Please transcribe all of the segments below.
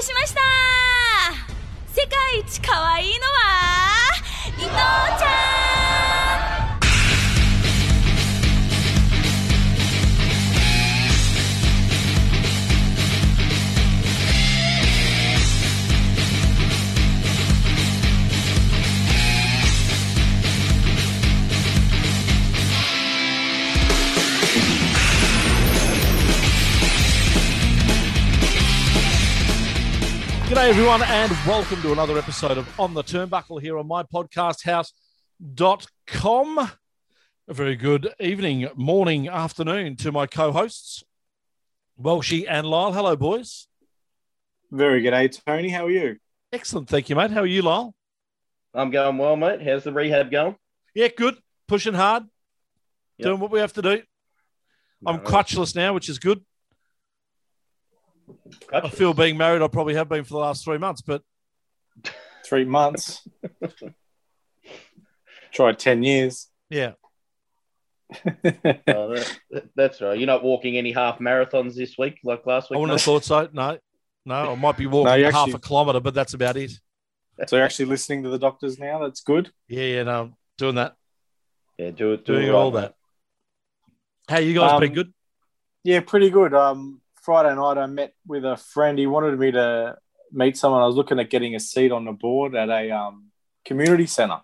せしました。世界一可愛いのは伊藤ちゃん。G'day, everyone, and welcome to another episode of On the Turnbuckle here on my podcast house.com. A very good evening, morning, afternoon to my co hosts, Welshie and Lyle. Hello, boys. Very good, eh, Tony? How are you? Excellent. Thank you, mate. How are you, Lyle? I'm going well, mate. How's the rehab going? Yeah, good. Pushing hard, Yep. doing what we have to do. I'm No, crutchless now, which is good. I feel being married, I probably have been for the last three months, but Three months. Tried 10 years. yeah. Oh, that- that- that's right. You're not walking any half marathons this week like last week. I week. wouldn't have mate? thought so. No, no, I might be walking No, half actually- a kilometre, but that's about it. so you're actually listening to the doctors now? That's good. Yeah, yeah, no, I'm doing that. Yeah, do it. Do doing it all right, that. How you guys Um, been good? Yeah, pretty good. Um, Friday night, I met with a friend. He wanted me to meet someone. I was looking at getting a seat on the board at a um, community centre.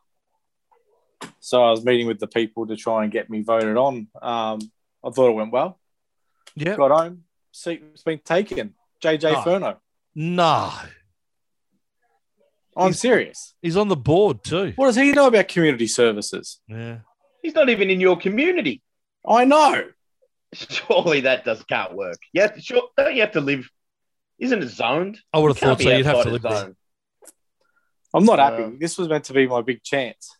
So I was meeting with the people to try and get me voted on. Um, I thought it went well. Yeah. Got home, seat's been taken. JJ Oh. Furno. No, I'm He's- serious. he's on the board too. What does he know about community services? Yeah. He's not even in your community. I know. Surely that does can't work. Yeah, sure, don't you have to live? Isn't it zoned? I would have thought so. You'd have to of live there. I'm not Uh, happy. This was meant to be my big chance.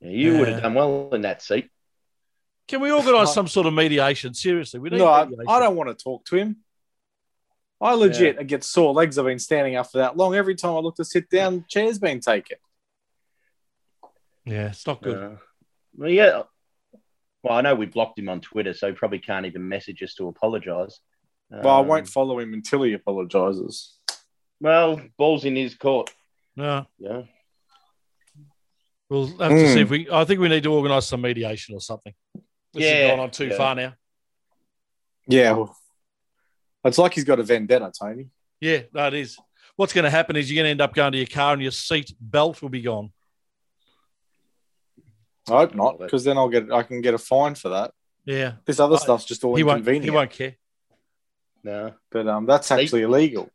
Yeah, you would have done well in that seat. Can we organise some sort of mediation? Seriously, we need No, I, mediation. I don't want to talk to him. I legit get sore legs. I've been standing up for that long. Every time I look to sit down, chair's been taken. Yeah, it's not good. Uh, well, yeah. Well, I know we blocked him on Twitter, so he probably can't even message us to apologise. Well, I Um, won't follow him until he apologises. Well, balls in his court. No, Yeah. we'll have to Hmm. see if we. I think we need to organise some mediation or something. This Yeah, has gone on too yeah. far now. Yeah, well, it's like he's got a vendetta, Tony. Yeah, that is. What's going to happen is you're going to end up going to your car and your seat belt will be gone. I hope not, because then I'll get I can get a fine for that. Yeah, This other I- stuff's just all he won't. inconvenient. He won't care. No. But um, that's They- actually illegal.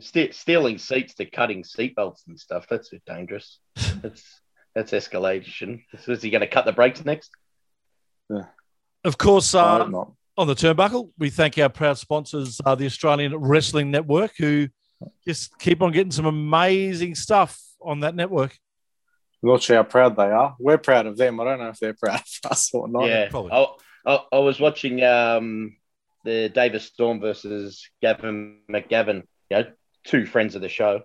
Ste- stealing seats to cutting seatbelts and stuff. That's a bit dangerous. That's that's escalation. So is he going to cut the brakes next? Of course, I uh, hope not. on the turnbuckle, we thank our proud sponsors, uh, the Australian Wrestling Network, who just keep on getting some amazing stuff on that network. I'm not sure how proud they are. We're proud of them. I don't know if they're proud of us or not. yeah. probably. I, I, I was watching um, the Davis Storm versus Gavin McGavin. You know, two friends of the show.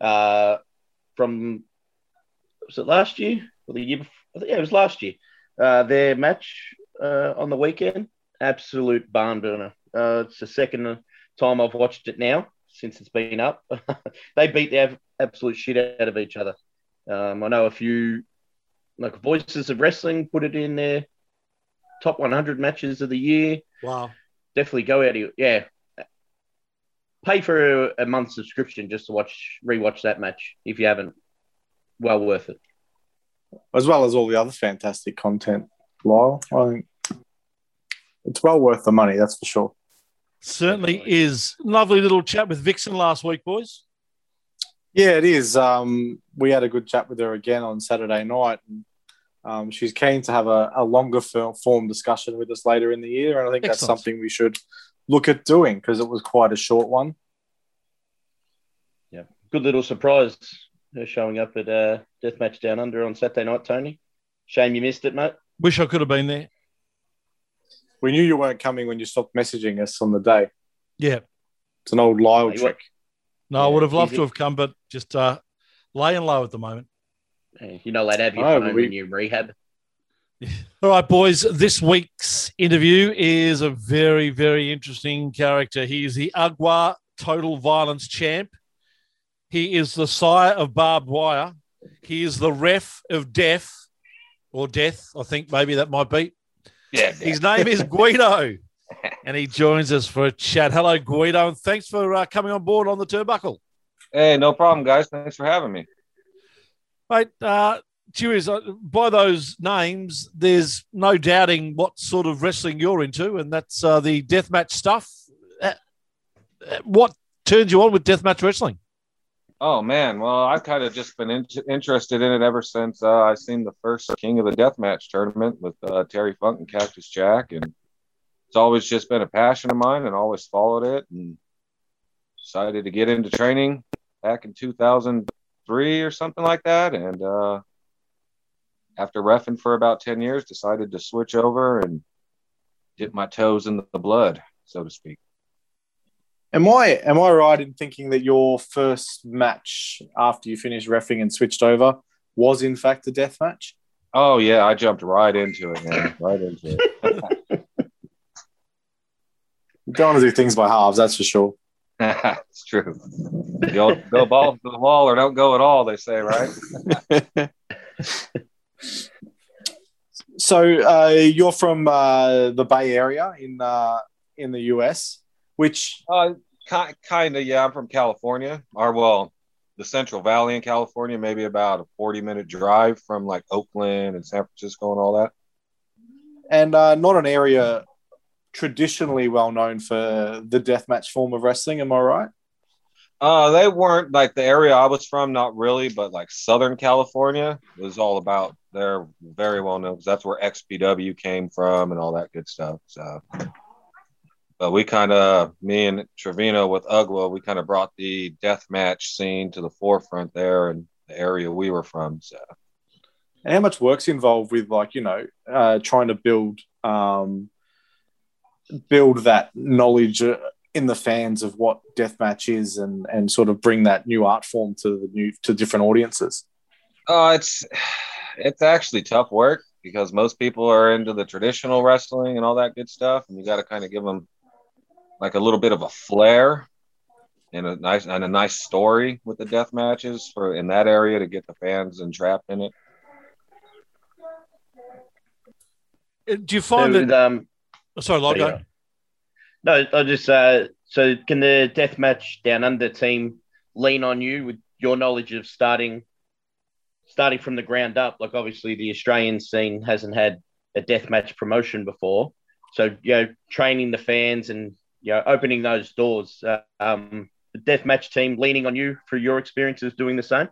Uh, from was it last year or the year before? Yeah, it was last year. Uh, their match uh, on the weekend, absolute barn burner. Uh, it's the second time I've watched it now since it's been up. they beat the ab- absolute shit out of each other. Um, I know a few like Voices of Wrestling put it in their top 100 matches of the year. Wow. Definitely go out of your, yeah. Pay for a, a month subscription just to watch rewatch that match if you haven't. Well worth it. As well as all the other fantastic content, Lyle. I think it's well worth the money, that's for sure. Certainly is. Lovely little chat with Vixen last week, boys. Yeah, it is. Um, we had a good chat with her again on Saturday night. And, um, she's keen to have a, a longer form discussion with us later in the year. And I think that's something we should look at doing because it was quite a short one. Yeah. Good little surprise. Her showing up at uh, Deathmatch Down Under on Saturday night, Tony. Shame you missed it, mate. Wish I could have been there. We knew you weren't coming when you stopped messaging us on the day. Yeah. It's an old Lyle Hey, trick. No, I would have loved easy. to have come, but just uh, laying low at the moment. You're not allowed to have your No, phone we- when you're in rehab. All right, boys. This week's interview is a very, very interesting character. He is the UGWA total violence champ. He is the sire of barbed wire. He is the ref of death or death. I think maybe that might be. Yeah. His name is Gweedo, and he joins us for a chat. Hello, Gweedo, and thanks for uh, coming on board on the turnbuckle. Hey, no problem, guys. Thanks for having me. Mate, uh, Cheers. Uh, by those names, there's no doubting what sort of wrestling you're into, and that's uh, the deathmatch stuff. Uh, uh, what turns you on with deathmatch wrestling? Oh man, well I've kind of just been in- interested in it ever since uh, I seen the first King of the Deathmatch tournament with uh, Terry Funk and Cactus Jack, and it's always just been a passion of mine, and always followed it, and decided to get into training back in 2003 or something like that, and uh, after refing for about 10 years, decided to switch over and dip my toes in the blood, so to speak. Am I am I right in thinking that your first match after you finished refing and switched over was in fact a death match? Oh yeah, I jumped right into it, man. Right into it. Don't want to do things by halves, that's for sure. it's true. Go, go ball to the wall or don't go at all, they say, right? so uh, you're from uh, the Bay Area in uh, in the US, which Uh, ki- kind of, yeah. I'm from California, or well, the Central Valley in California, maybe about a 40 minute drive from like Oakland and San Francisco and all that. and uh, not an area traditionally well known for the deathmatch form of wrestling. Am I right? Uh, they weren't like the area I was from, not really, but like Southern California was all about. They're very well known because that's where XPW came from and all that good stuff. So, but we kind of, me and Trevino with Ugwa, we kind of brought the death match scene to the forefront there in the area we were from. So, And how much work's involved with like you know uh, trying to build um, build that knowledge uh, in the fans of what deathmatch is and and sort of bring that new art form to the new to different audiences. uh, it's it's actually tough work because most people are into the traditional wrestling and all that good stuff, and you got to kind of give them like a little bit of a flair and a nice and a nice story with the death matches for in that area to get the fans entrapped in it. Uh, Do you find So, that? um, Sorry, Log, yeah. No, I just uh, so can the deathmatch down under team lean on you with your knowledge of starting starting from the ground up? Like obviously the Australian scene hasn't had a deathmatch promotion before, so you know training the fans and you know opening those doors. Uh, um, the deathmatch team leaning on you for your experiences doing the same.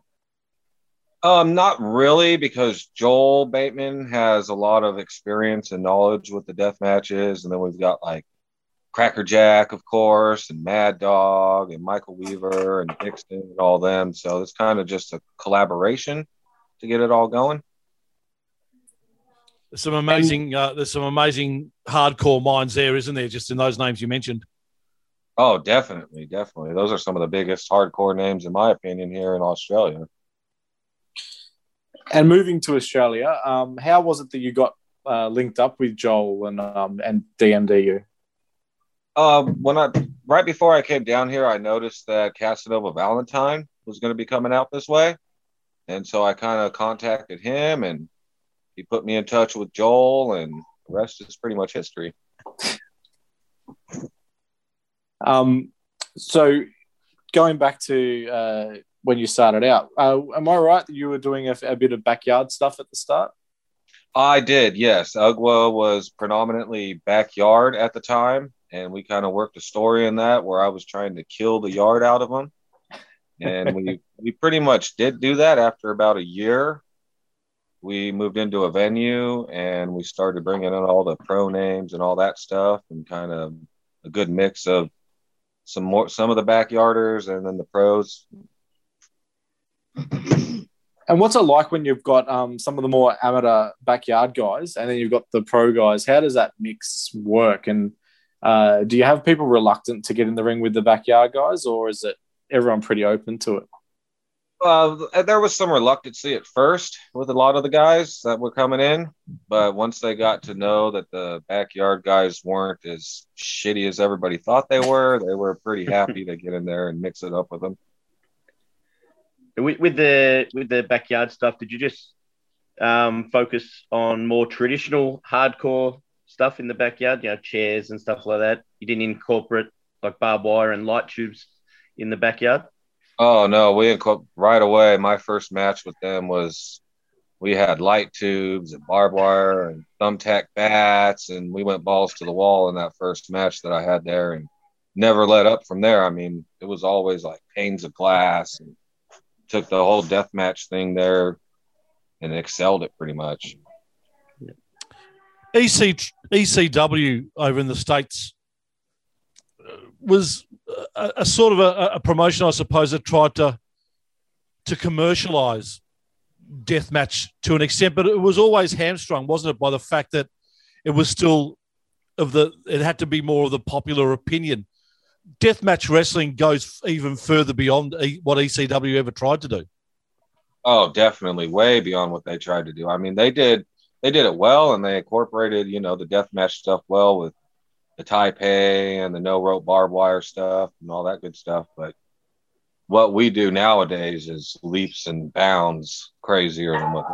Um, not really, because Joel Bateman has a lot of experience and knowledge with the death matches, and then we've got like Cracker Jack, of course, and Mad Dog, and Michael Weaver, and Dixon, and all them. So it's kind of just a collaboration to get it all going. There's some amazing, uh, there's some amazing hardcore minds there, isn't there? Just in those names you mentioned. Oh, definitely, definitely. Those are some of the biggest hardcore names, in my opinion, here in Australia. And moving to Australia, um, how was it that you got uh, linked up with Joel and um, and DMDU? Um, when I right before I came down here, I noticed that Casanova Valentine was going to be coming out this way, and so I kind of contacted him, and he put me in touch with Joel, and the rest is pretty much history. Um, so going back to uh, when you started out, uh, am I right that you were doing a, a bit of backyard stuff at the start? I did, yes. Ugwa was predominantly backyard at the time, and we kind of worked a story in that where I was trying to kill the yard out of them, and we we pretty much did do that after about a year. We moved into a venue and we started bringing in all the pro names and all that stuff, and kind of a good mix of some more some of the backyarders and then the pros. And what's it like when you've got um, some of the more amateur backyard guys, and then you've got the pro guys? How does that mix work? And uh, do you have people reluctant to get in the ring with the backyard guys, or is it everyone pretty open to it? Uh, there was some reluctancy at first with a lot of the guys that were coming in, but once they got to know that the backyard guys weren't as shitty as everybody thought they were, they were pretty happy to get in there and mix it up with them. With, with the with the backyard stuff, did you just um, focus on more traditional hardcore stuff in the backyard? You know, chairs and stuff like that. You didn't incorporate like barbed wire and light tubes in the backyard. Oh no, we inco- right away. My first match with them was we had light tubes and barbed wire and thumbtack bats, and we went balls to the wall in that first match that I had there, and never let up from there. I mean, it was always like panes of glass, and took the whole death match thing there, and excelled it pretty much. EC, ECW over in the States uh, was a, a sort of a, a, promotion, I suppose, that tried to to commercialize deathmatch to an extent, but it was always hamstrung, wasn't it, by the fact that it was still of the it had to be more of the popular opinion. Deathmatch wrestling goes even further beyond what ECW ever tried to do. Oh, definitely, way beyond what they tried to do. I mean, they did they did it well, and they incorporated you know the deathmatch stuff well with the Taipei and the no rope barbed wire stuff and all that good stuff. But what we do nowadays is leaps and bounds crazier than what.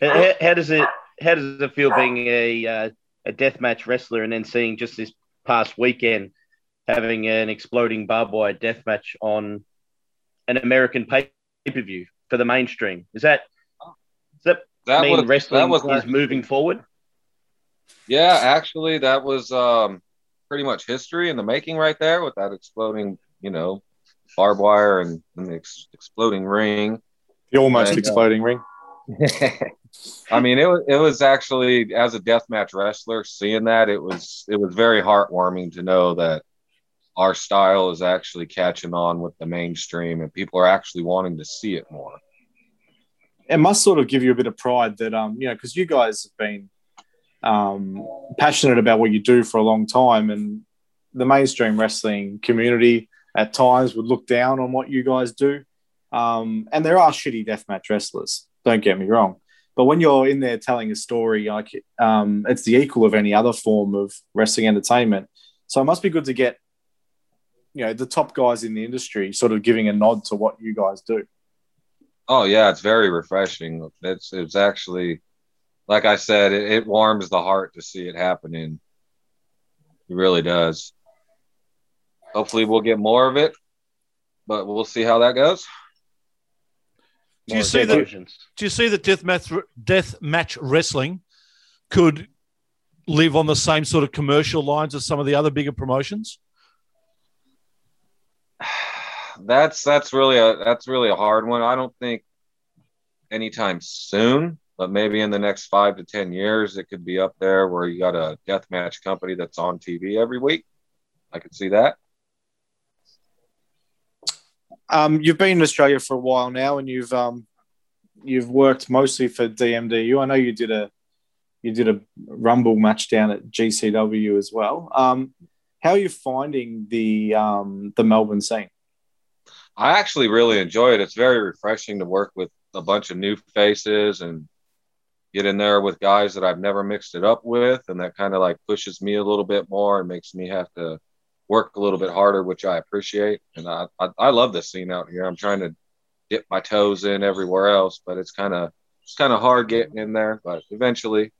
How, how does it how does it feel being a uh, a deathmatch wrestler and then seeing just this past weekend having an exploding barbed wire deathmatch on an American pay per view for the mainstream? Is that does that, that mean was, wrestling that was is moving forward? Yeah, actually, that was um, pretty much history in the making right there with that exploding, you know, barbed wire and, and the ex- exploding ring. The almost and, exploding uh, ring. I mean, it was it was actually as a deathmatch wrestler, seeing that it was it was very heartwarming to know that our style is actually catching on with the mainstream and people are actually wanting to see it more. It must sort of give you a bit of pride that um you know because you guys have been um, passionate about what you do for a long time, and the mainstream wrestling community at times would look down on what you guys do. Um, and there are shitty deathmatch wrestlers. Don't get me wrong, but when you're in there telling a story, like um, it's the equal of any other form of wrestling entertainment. So it must be good to get, you know, the top guys in the industry sort of giving a nod to what you guys do. Oh yeah, it's very refreshing. It's it's actually like I said, it, it warms the heart to see it happening. It really does. Hopefully, we'll get more of it, but we'll see how that goes. Do you see that? Do you see that death match death match wrestling could live on the same sort of commercial lines as some of the other bigger promotions? That's that's really a that's really a hard one. I don't think anytime soon but maybe in the next five to ten years it could be up there where you got a death match company that's on TV every week. I could see that. Um, you've been in Australia for a while now, and you've um, you've worked mostly for DMDU. I know you did a you did a Rumble match down at GCW as well. Um, how are you finding the um, the Melbourne scene? I actually really enjoy it. It's very refreshing to work with a bunch of new faces and get in there with guys that I've never mixed it up with, and that kind of like pushes me a little bit more and makes me have to work a little bit harder, which I appreciate. And I I, I love this scene out here. I'm trying to dip my toes in everywhere else, but it's kind of it's kind of hard getting in there, but eventually.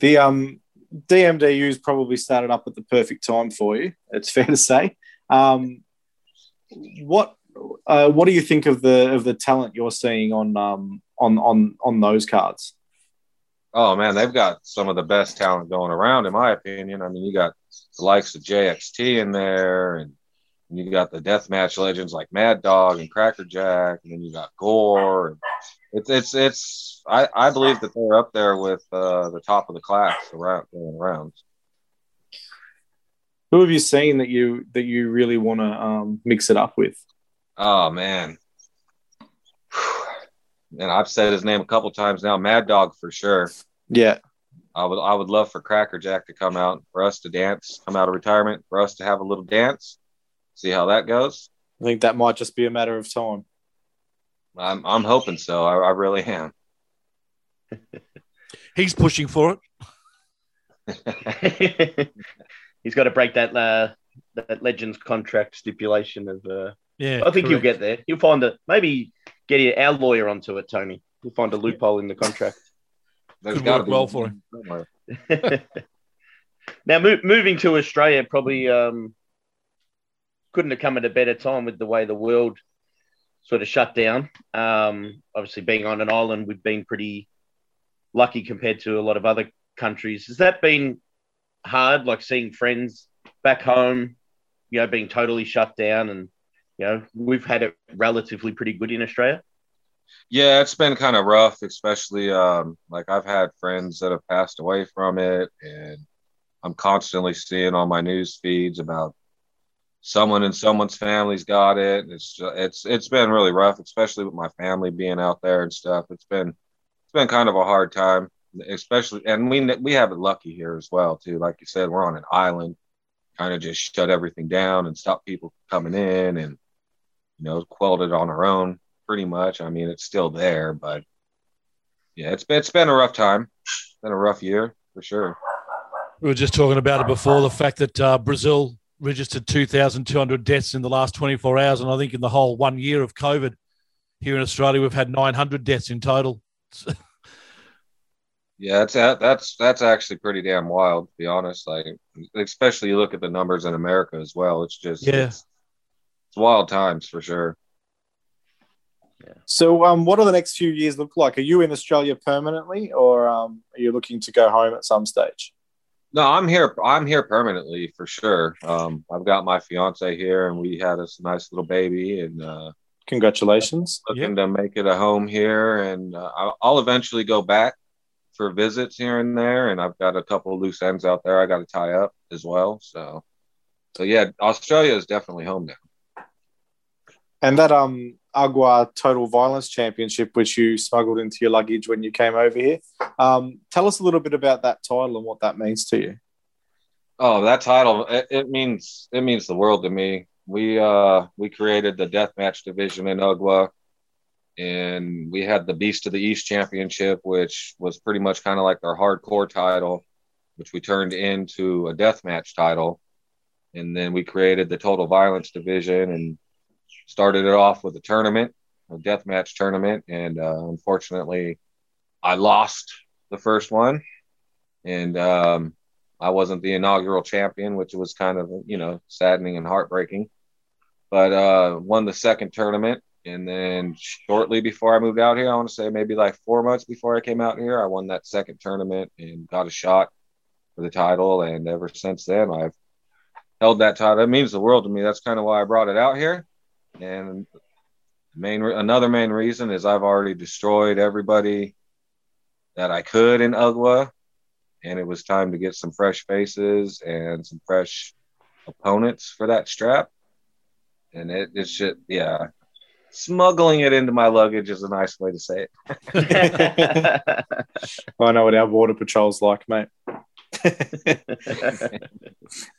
The um DMDU's probably started up at the perfect time for you. It's fair to say. Um, what uh, what do you think of the of the talent you're seeing on um, on on on those cards? Oh man, they've got some of the best talent going around, in my opinion. I mean, you got the likes of JXT in there, and, and you got the deathmatch legends like Mad Dog and Cracker Jack, and then you got Gore. And it's it's it's I, I believe that they're up there with uh, the top of the class around going around. Who have you seen that you that you really want to um, mix it up with? Oh man, and I've said his name a couple times now. Mad Dog for sure. Yeah, I would I would love for Cracker Jack to come out for us to dance, come out of retirement, for us to have a little dance. see how that goes. I think that might just be a matter of time. I'm I'm hoping so. I, I really am. He's pushing for it. He's got to break that uh, that Legends contract stipulation of. Uh, yeah, I think correct. he'll get there. He'll find a maybe get our lawyer onto it, Tony. We'll find a loophole in the contract. There's Could work well for him. now, mo- moving to Australia probably um, couldn't have come at a better time with the way the world sort of shut down. Um, obviously, being on an island, we've been pretty lucky compared to a lot of other countries. Has that been hard, like seeing friends back home, you know, being totally shut down? And, you know, we've had it relatively pretty good in Australia. Yeah, it's been kind of rough, especially um, like I've had friends that have passed away from it, and I'm constantly seeing on my news feeds about someone in someone's family's got it. It's it's it's been really rough, especially with my family being out there and stuff. It's been it's been kind of a hard time, especially and we we have it lucky here as well too. Like you said, we're on an island, kind of just shut everything down and stop people coming in, and you know quelled it on our own pretty much. I mean, it's still there, but yeah, it's been it's been a rough time. It's been a rough year for sure. We were just talking about it before the fact that uh, Brazil registered 2,200 deaths in the last 24 hours. And I think in the whole one year of COVID here in Australia, we've had 900 deaths in total. yeah, that's that's that's actually pretty damn wild, to be honest. Like, especially you look at the numbers in America as well. It's just yeah, it's, it's wild times for sure. Yeah. So, um, what do the next few years look like? Are you in Australia permanently, or um, are you looking to go home at some stage? No, I'm here. I'm here permanently for sure. Um, I've got my fiance here, and we had us a nice little baby. And uh, congratulations! Looking to make it a home here, and uh, I'll eventually go back for visits here and there. And I've got a couple of loose ends out there I got to tie up as well. So, so yeah, Australia is definitely home now. And that um UGWA Total Violence Championship, which you smuggled into your luggage when you came over here. Um, tell us a little bit about that title and what that means to you. Oh, that title it, it means it means the world to me. We uh we created the deathmatch division in UGWA, and we had the Beast of the East Championship, which was pretty much kind of like our hardcore title, which we turned into a deathmatch title, and then we created the Total Violence division and started it off with a tournament, a death match tournament, and uh, unfortunately, I lost the first one, and um, I wasn't the inaugural champion, which was kind of you know saddening and heartbreaking. But uh, won the second tournament, and then shortly before I moved out here, I want to say maybe like four months before I came out here, I won that second tournament and got a shot for the title. And ever since then, I've held that title. It means the world to me. That's kind of why I brought it out here. And main another main reason is I've already destroyed everybody that I could in UGWA, and it was time to get some fresh faces and some fresh opponents for that strap. And it, it's just yeah, smuggling it into my luggage is a nice way to say it. I know what our border patrol's like, mate.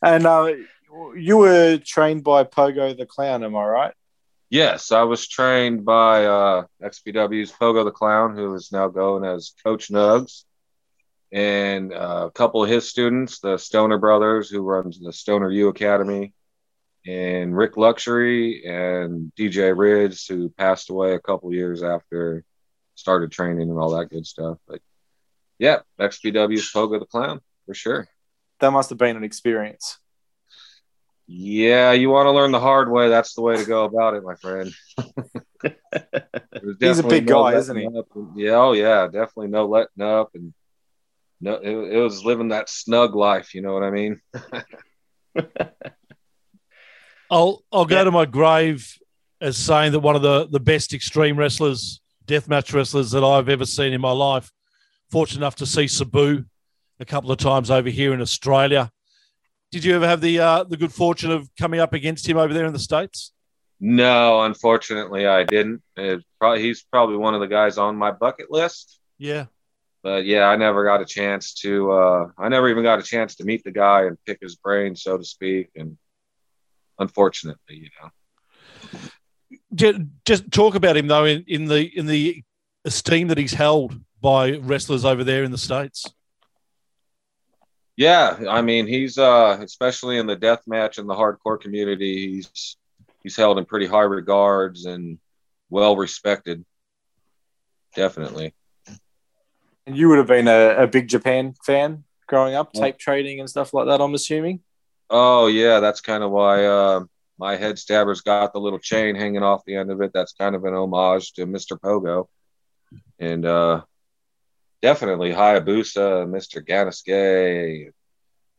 and uh, you were trained by Pogo the Clown, am I right? Yes, I was trained by uh, XPW's Pogo the Clown, who is now going as Coach Nugs, and uh, a couple of his students, the Stoner brothers, who runs the Stoner U Academy, and Rick Luxury and DJ Ridge, who passed away a couple years after started training and all that good stuff. But yeah, XPW's Pogo the Clown for sure. That must have been an experience. Yeah, you want to learn the hard way. That's the way to go about it, my friend. He's a big no guy, isn't he? Yeah, oh yeah, definitely no letting up, and no, it, it was living that snug life. You know what I mean? I'll I'll go yeah. to my grave as saying that one of the the best extreme wrestlers, deathmatch wrestlers that I've ever seen in my life. Fortunate enough to see Sabu a couple of times over here in Australia. Did you ever have the uh, the good fortune of coming up against him over there in the states? No, unfortunately, I didn't. Probably, he's probably one of the guys on my bucket list. Yeah, but yeah, I never got a chance to. Uh, I never even got a chance to meet the guy and pick his brain, so to speak. And unfortunately, you know. Just talk about him though in, in the in the esteem that he's held by wrestlers over there in the states. Yeah, I mean, he's uh, especially in the death match and the hardcore community, he's he's held in pretty high regards and well respected. Definitely. And you would have been a, a big Japan fan growing up, Yeah. tape trading and stuff like that. I'm assuming. Oh yeah, that's kind of why uh, my head stabber's got the little chain hanging off the end of it. That's kind of an homage to Mr. Pogo, and uh, definitely Hayabusa, Mr. Gannosuke,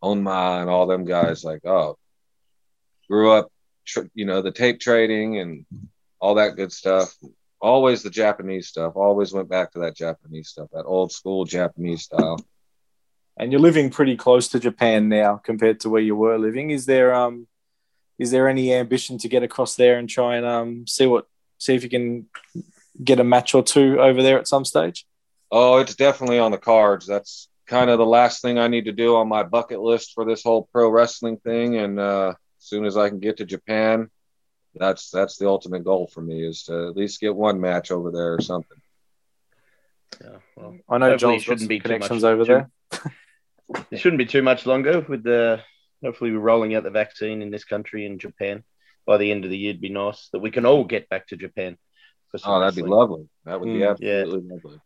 Onma, and all them guys. Like, oh, grew up, tr- you know, the tape trading and all that good stuff. Always the Japanese stuff. Always went back to that Japanese stuff, that old school Japanese style. and you're living pretty close to Japan now compared to where you were living. Is there um is there any ambition to get across there and try and um see what see if you can get a match or two over there at some stage? Oh, it's definitely on the cards. That's kind of the last thing I need to do on my bucket list for this whole pro wrestling thing. And uh, as soon as I can get to Japan, that's that's the ultimate goal for me is to at least get one match over there or something. Yeah, well, I know Hopefully Joel's it got shouldn't be too connections much- over too- there. it shouldn't be too much longer with the hopefully we're rolling out the vaccine in this country in Japan by the end of the year. It'd be nice that we can all get back to Japan. For Oh, that'd be lovely. That would be Mm, absolutely lovely.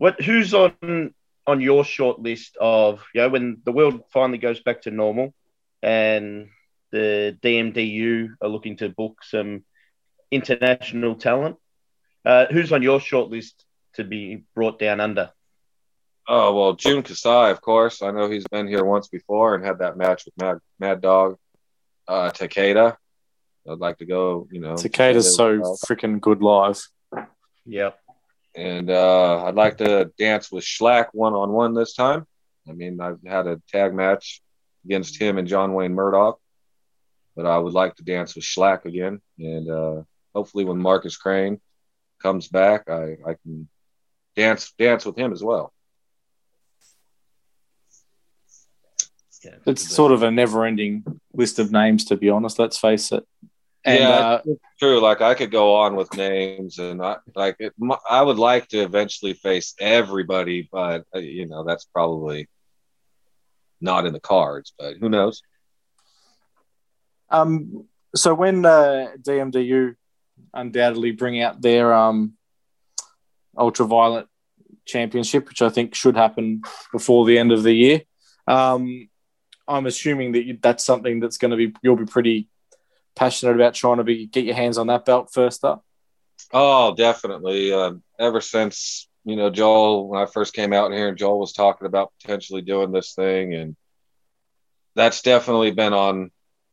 What who's on on your short list of you know when the world finally goes back to normal and the DMDU are looking to book some international talent? Uh, who's on your short list to be brought down under? Oh well, Jun Kasai, of course. I know he's been here once before and had that match with Mad, Mad Dog uh, Takeda. I'd like to go. You know, Takeda's so freaking good live. Yep. And uh, I'd like to dance with Shlak one on one this time. I mean, I've had a tag match against him and John Wayne Murdoch, but I would like to dance with Shlak again. And uh, hopefully, when Marcus Crane comes back, I, I can dance dance with him as well. Yeah. It's sort of a never-ending list of names, to be honest. Let's face it. And yeah, uh, it's true. Like I could go on with names, and I like it, I would like to eventually face everybody, but uh, you know that's probably not in the cards. But who knows? Um, so when uh, DMDU undoubtedly bring out their um, ultraviolet championship, which I think should happen before the end of the year, um, I'm assuming that you, that's something that's going to be you'll be pretty passionate about trying to be get your hands on that belt first up. Oh, definitely. Uh, ever since you know Joel, when I first came out here, and Joel was talking about potentially doing this thing, and that's definitely been on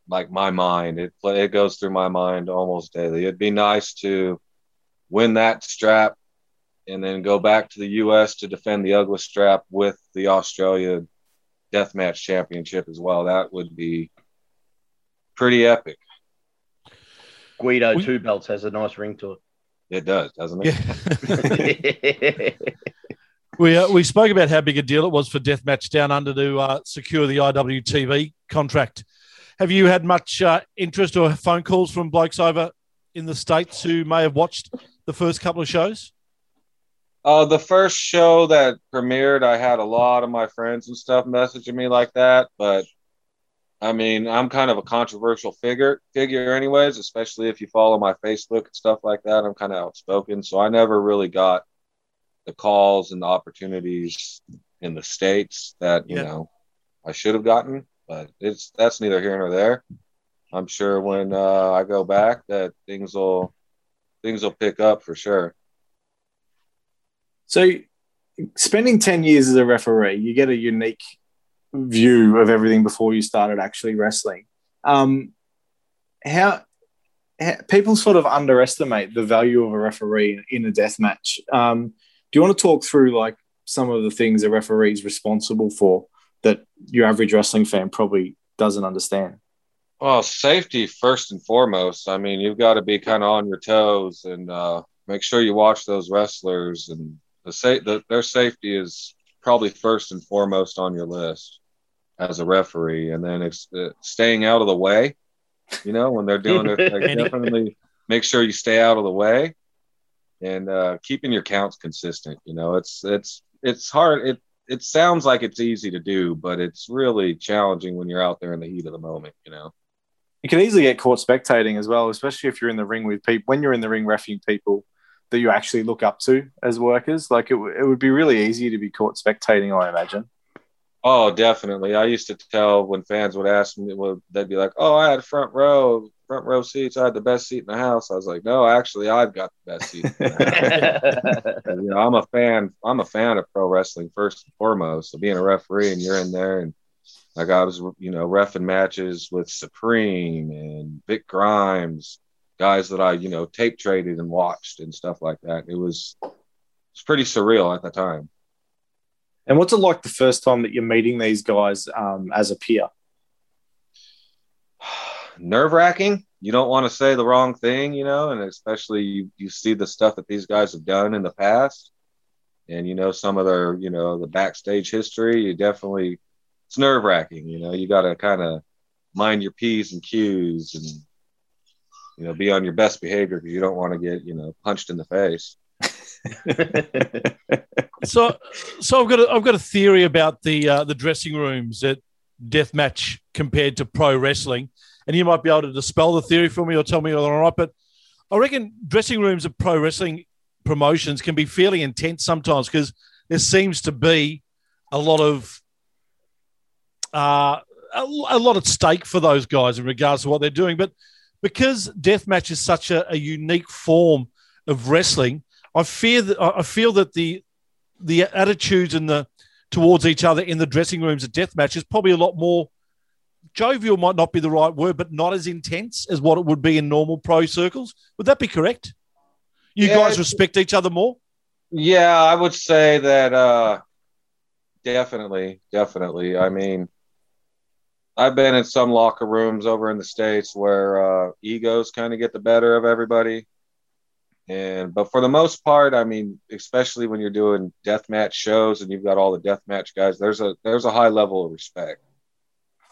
like my mind. It it goes through my mind almost daily. It'd be nice to win that strap, and then go back to the U.S. to defend the ugly strap with the Australia Deathmatch Championship as well. That would be pretty epic. Gweedo We- Two Belts has a nice ring to It It does, doesn't it? Yeah. we uh, we spoke about how big a deal it was for Deathmatch Down Under to uh, secure the IWTV contract. Have you had much uh, interest or phone calls from blokes over in the states who may have watched the first couple of shows? Uh, the first show that premiered, I had a lot of my friends and stuff messaging me like that. But I mean, I'm kind of a controversial figure, figure, anyways. Especially if you follow my Facebook and stuff like that. I'm kind of outspoken, so I never really got the calls and the opportunities in the states that you Yeah. know I should have gotten. But it's that's neither here nor there. I'm sure when uh, I go back that things will things will pick up for sure. So, spending 10 years as a referee, you get a unique view of everything before you started actually wrestling. Um, how, how people sort of underestimate the value of a referee in a death match. Um, do you want to talk through like some of the things a referee is responsible for that your average wrestling fan probably doesn't understand? Well, safety first and foremost. I mean, you've got to be kind of on your toes and uh, make sure you watch those wrestlers, and the, sa- the their safety is probably first and foremost on your list as a referee. And then it's uh, staying out of the way You know, when they're doing it, like, definitely make sure you stay out of the way and uh, keeping your counts consistent. You know, it's it's it's hard. It it sounds like it's easy to do, but it's really challenging when you're out there in the heat of the moment. You know, You can easily get caught spectating as well, especially if you're in the ring with people. When you're in the ring refing people that you actually look up to as workers, like it, w- it would be really easy to be caught spectating. I imagine. Oh, definitely. I used to tell when fans would ask me, well, they'd be like, "Oh, I had front row, front row seats. I had the best seat in the house." I was like, "No, actually, I've got the best seat." in the house." You know, I'm a fan. I'm a fan of pro wrestling first and foremost. So being a referee and you're in there, and like I was, you know, refing matches with Supreme and Vic Grimes, guys that I, you know, tape traded and watched and stuff like that. It was, it's pretty surreal at the time. And what's it like the first time that you're meeting these guys um, as a peer? nerve wracking. You don't want to say the wrong thing, you know, and especially you, you see the stuff that these guys have done in the past and, you know, some of their, you know, the backstage history. You definitely, it's nerve wracking, you know, you got to kind of mind your P's and Q's and, you know, be on your best behavior because you don't want to get, you know, punched in the face. So, so I've got a, I've got a theory about the uh, the dressing rooms at deathmatch compared to pro wrestling, and you might be able to dispel the theory for me or tell me whether I'm right. But I reckon dressing rooms of pro wrestling promotions can be fairly intense sometimes because there seems to be a lot of uh, a, a lot at stake for those guys in regards to what they're doing. But because deathmatch is such a, a unique form of wrestling, I fear that I feel that the the attitudes and the towards each other in the dressing rooms at deathmatch is probably a lot more jovial might not be the right word, but not as intense as what it would be in normal pro circles. Would that be correct? You Yeah, guys respect each other more? Yeah, I would say that uh definitely, definitely. I mean, I've been in some locker rooms over in the States where uh egos kind of get the better of everybody. And but for the most part, I mean, especially when you're doing deathmatch shows and you've got all the deathmatch guys, there's a there's a high level of respect.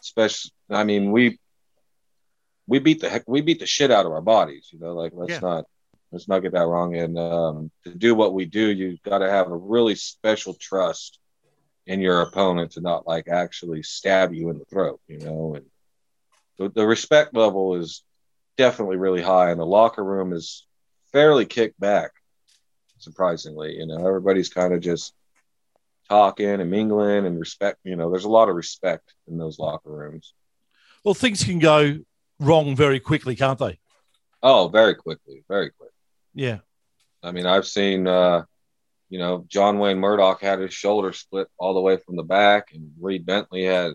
Especially I mean, we we beat the heck we beat the shit out of our bodies, you know, like let's Yeah. not let's not get that wrong. And um, to do what we do, you've got to have a really special trust in your opponent to not like actually stab you in the throat, you know. And the, the respect level is definitely really high, and the locker room is fairly kicked back, surprisingly. You know, everybody's kind of just talking and mingling and respect. You know, there's a lot of respect in those locker rooms. Well, things can go wrong very quickly, can't they? Oh, very quickly, very quick. Yeah. I mean, I've seen, uh, you know, John Wayne Murdoch had his shoulder split all the way from the back, and Reed Bentley had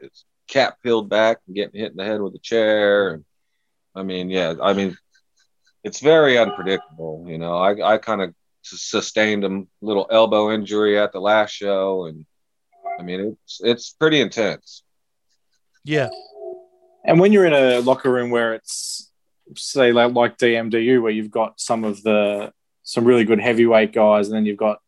his cap peeled back and getting hit in the head with a chair. And I mean, yeah, I mean, it's very unpredictable. You know, I, I kind of sustained a little elbow injury at the last show, and I mean, it's it's pretty intense. Yeah. And when you're in a locker room where it's say like, like DMDU, where you've got some of the some really good heavyweight guys, and then you've got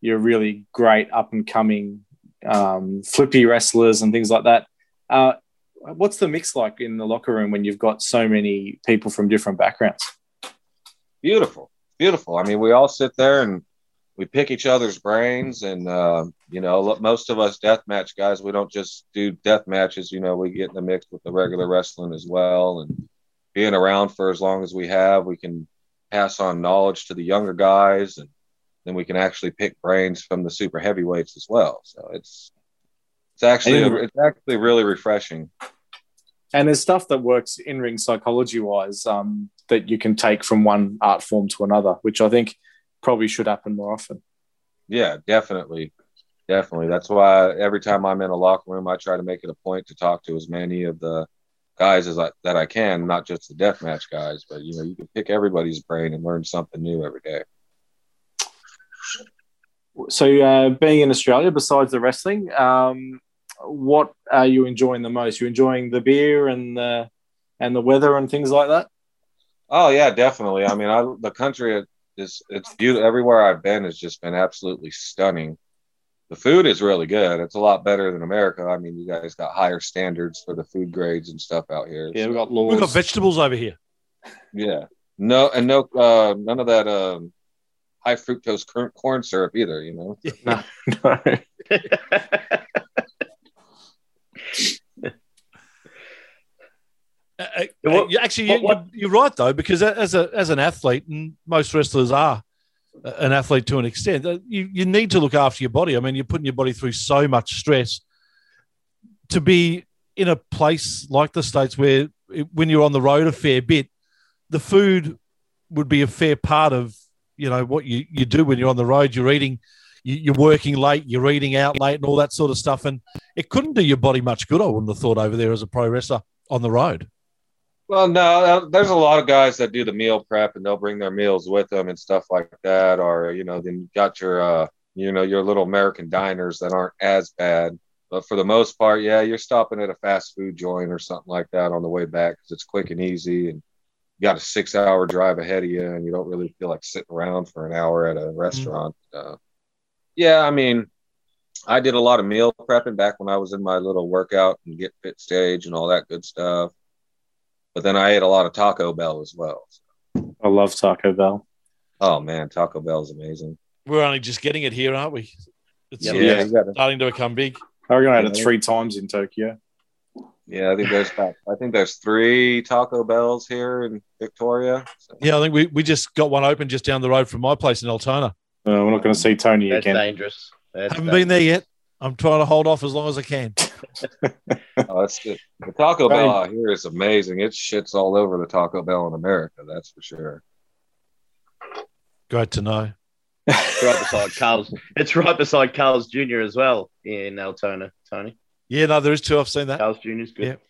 your really great up and coming um, flippy wrestlers and things like that. Uh, what's the mix like in the locker room when you've got so many people from different backgrounds? Beautiful. Beautiful. I mean we all sit there and we pick each other's brains and uh, you know most of us death match guys we don't just do death matches. You know we get in the mix with the regular wrestling as well and being around for as long as we have we can pass on knowledge to the younger guys and then we can actually pick brains from the super heavyweights as well. So it's it's actually And- it's actually really refreshing. And there's stuff that works in ring psychology wise um, that you can take from one art form to another, which I think probably should happen more often. Yeah, definitely. Definitely. That's why every time I'm in a locker room, I try to make it a point to talk to as many of the guys as I, that I can, not just the deathmatch guys, but you know, you can pick everybody's brain and learn something new every day. So, uh, being in Australia, besides the wrestling, um, what are you enjoying the most? You enjoying the beer and the and the weather and things like that? Oh yeah, definitely. I mean, I, the country is it's beautiful. Everywhere I've been has just been absolutely stunning. the food is really good. It's a lot better than America. I mean, you guys got higher standards for the food grades and stuff out here. Yeah, so- we've got laws. We've got vegetables over here. yeah. No, and no, uh, none of that um, high fructose corn, corn syrup either. You know. no, no. Uh, uh, What- actually, what- you, what- you're right though, because as a as an athlete, and most wrestlers are uh, an athlete to an extent, uh, you you need to look after your body. I mean, you're putting your body through so much stress to be in a place like the states where it, when you're on the road a fair bit, the food would be a fair part of you know what you you do when you're on the road. You're eating. you- You're working late, you're eating out late, and all that sort of stuff, and it couldn't do your body much good. I wouldn't have thought over there as a pro wrestler on the road. Well, no, uh, there's a lot of guys that do the meal prep and they'll bring their meals with them and stuff like that. Or, you know, then you got your, uh, you know, your little American diners that aren't as bad. But for the most part, yeah, you're stopping at a fast food joint or something like that on the way back because it's quick and easy. And you got a six hour drive ahead of you and you don't really feel like sitting around for an hour at a restaurant. Uh, yeah, I mean, I did a lot of meal prepping back when I was in my little workout and get fit stage and all that good stuff but then I ate a lot of Taco Bell as well. I love Taco Bell. Oh man, Taco Bell is amazing. We're only just getting it here, aren't we? It's Yeah. sort Yeah, you starting to become big. I reckon I had it three times in Tokyo. yeah. I think there's about, I think there's three Taco Bells here in Victoria. So, Yeah, I think we, we just got one open just down the road from my place in Altona. Uh, we're not going to see Tony That's again. dangerous. That's Haven't been there yet. I'm trying to hold off as long as I can. oh, that's good. The Taco Bell out here is amazing. It shits all over the Taco Bell in America. That's for sure. Great to know. It's right beside Carl's. It's right beside Carl's Jr. as well in Altona. Tony Yeah, no, there is two. I've seen that. Carl's Jr. is good. Yeah.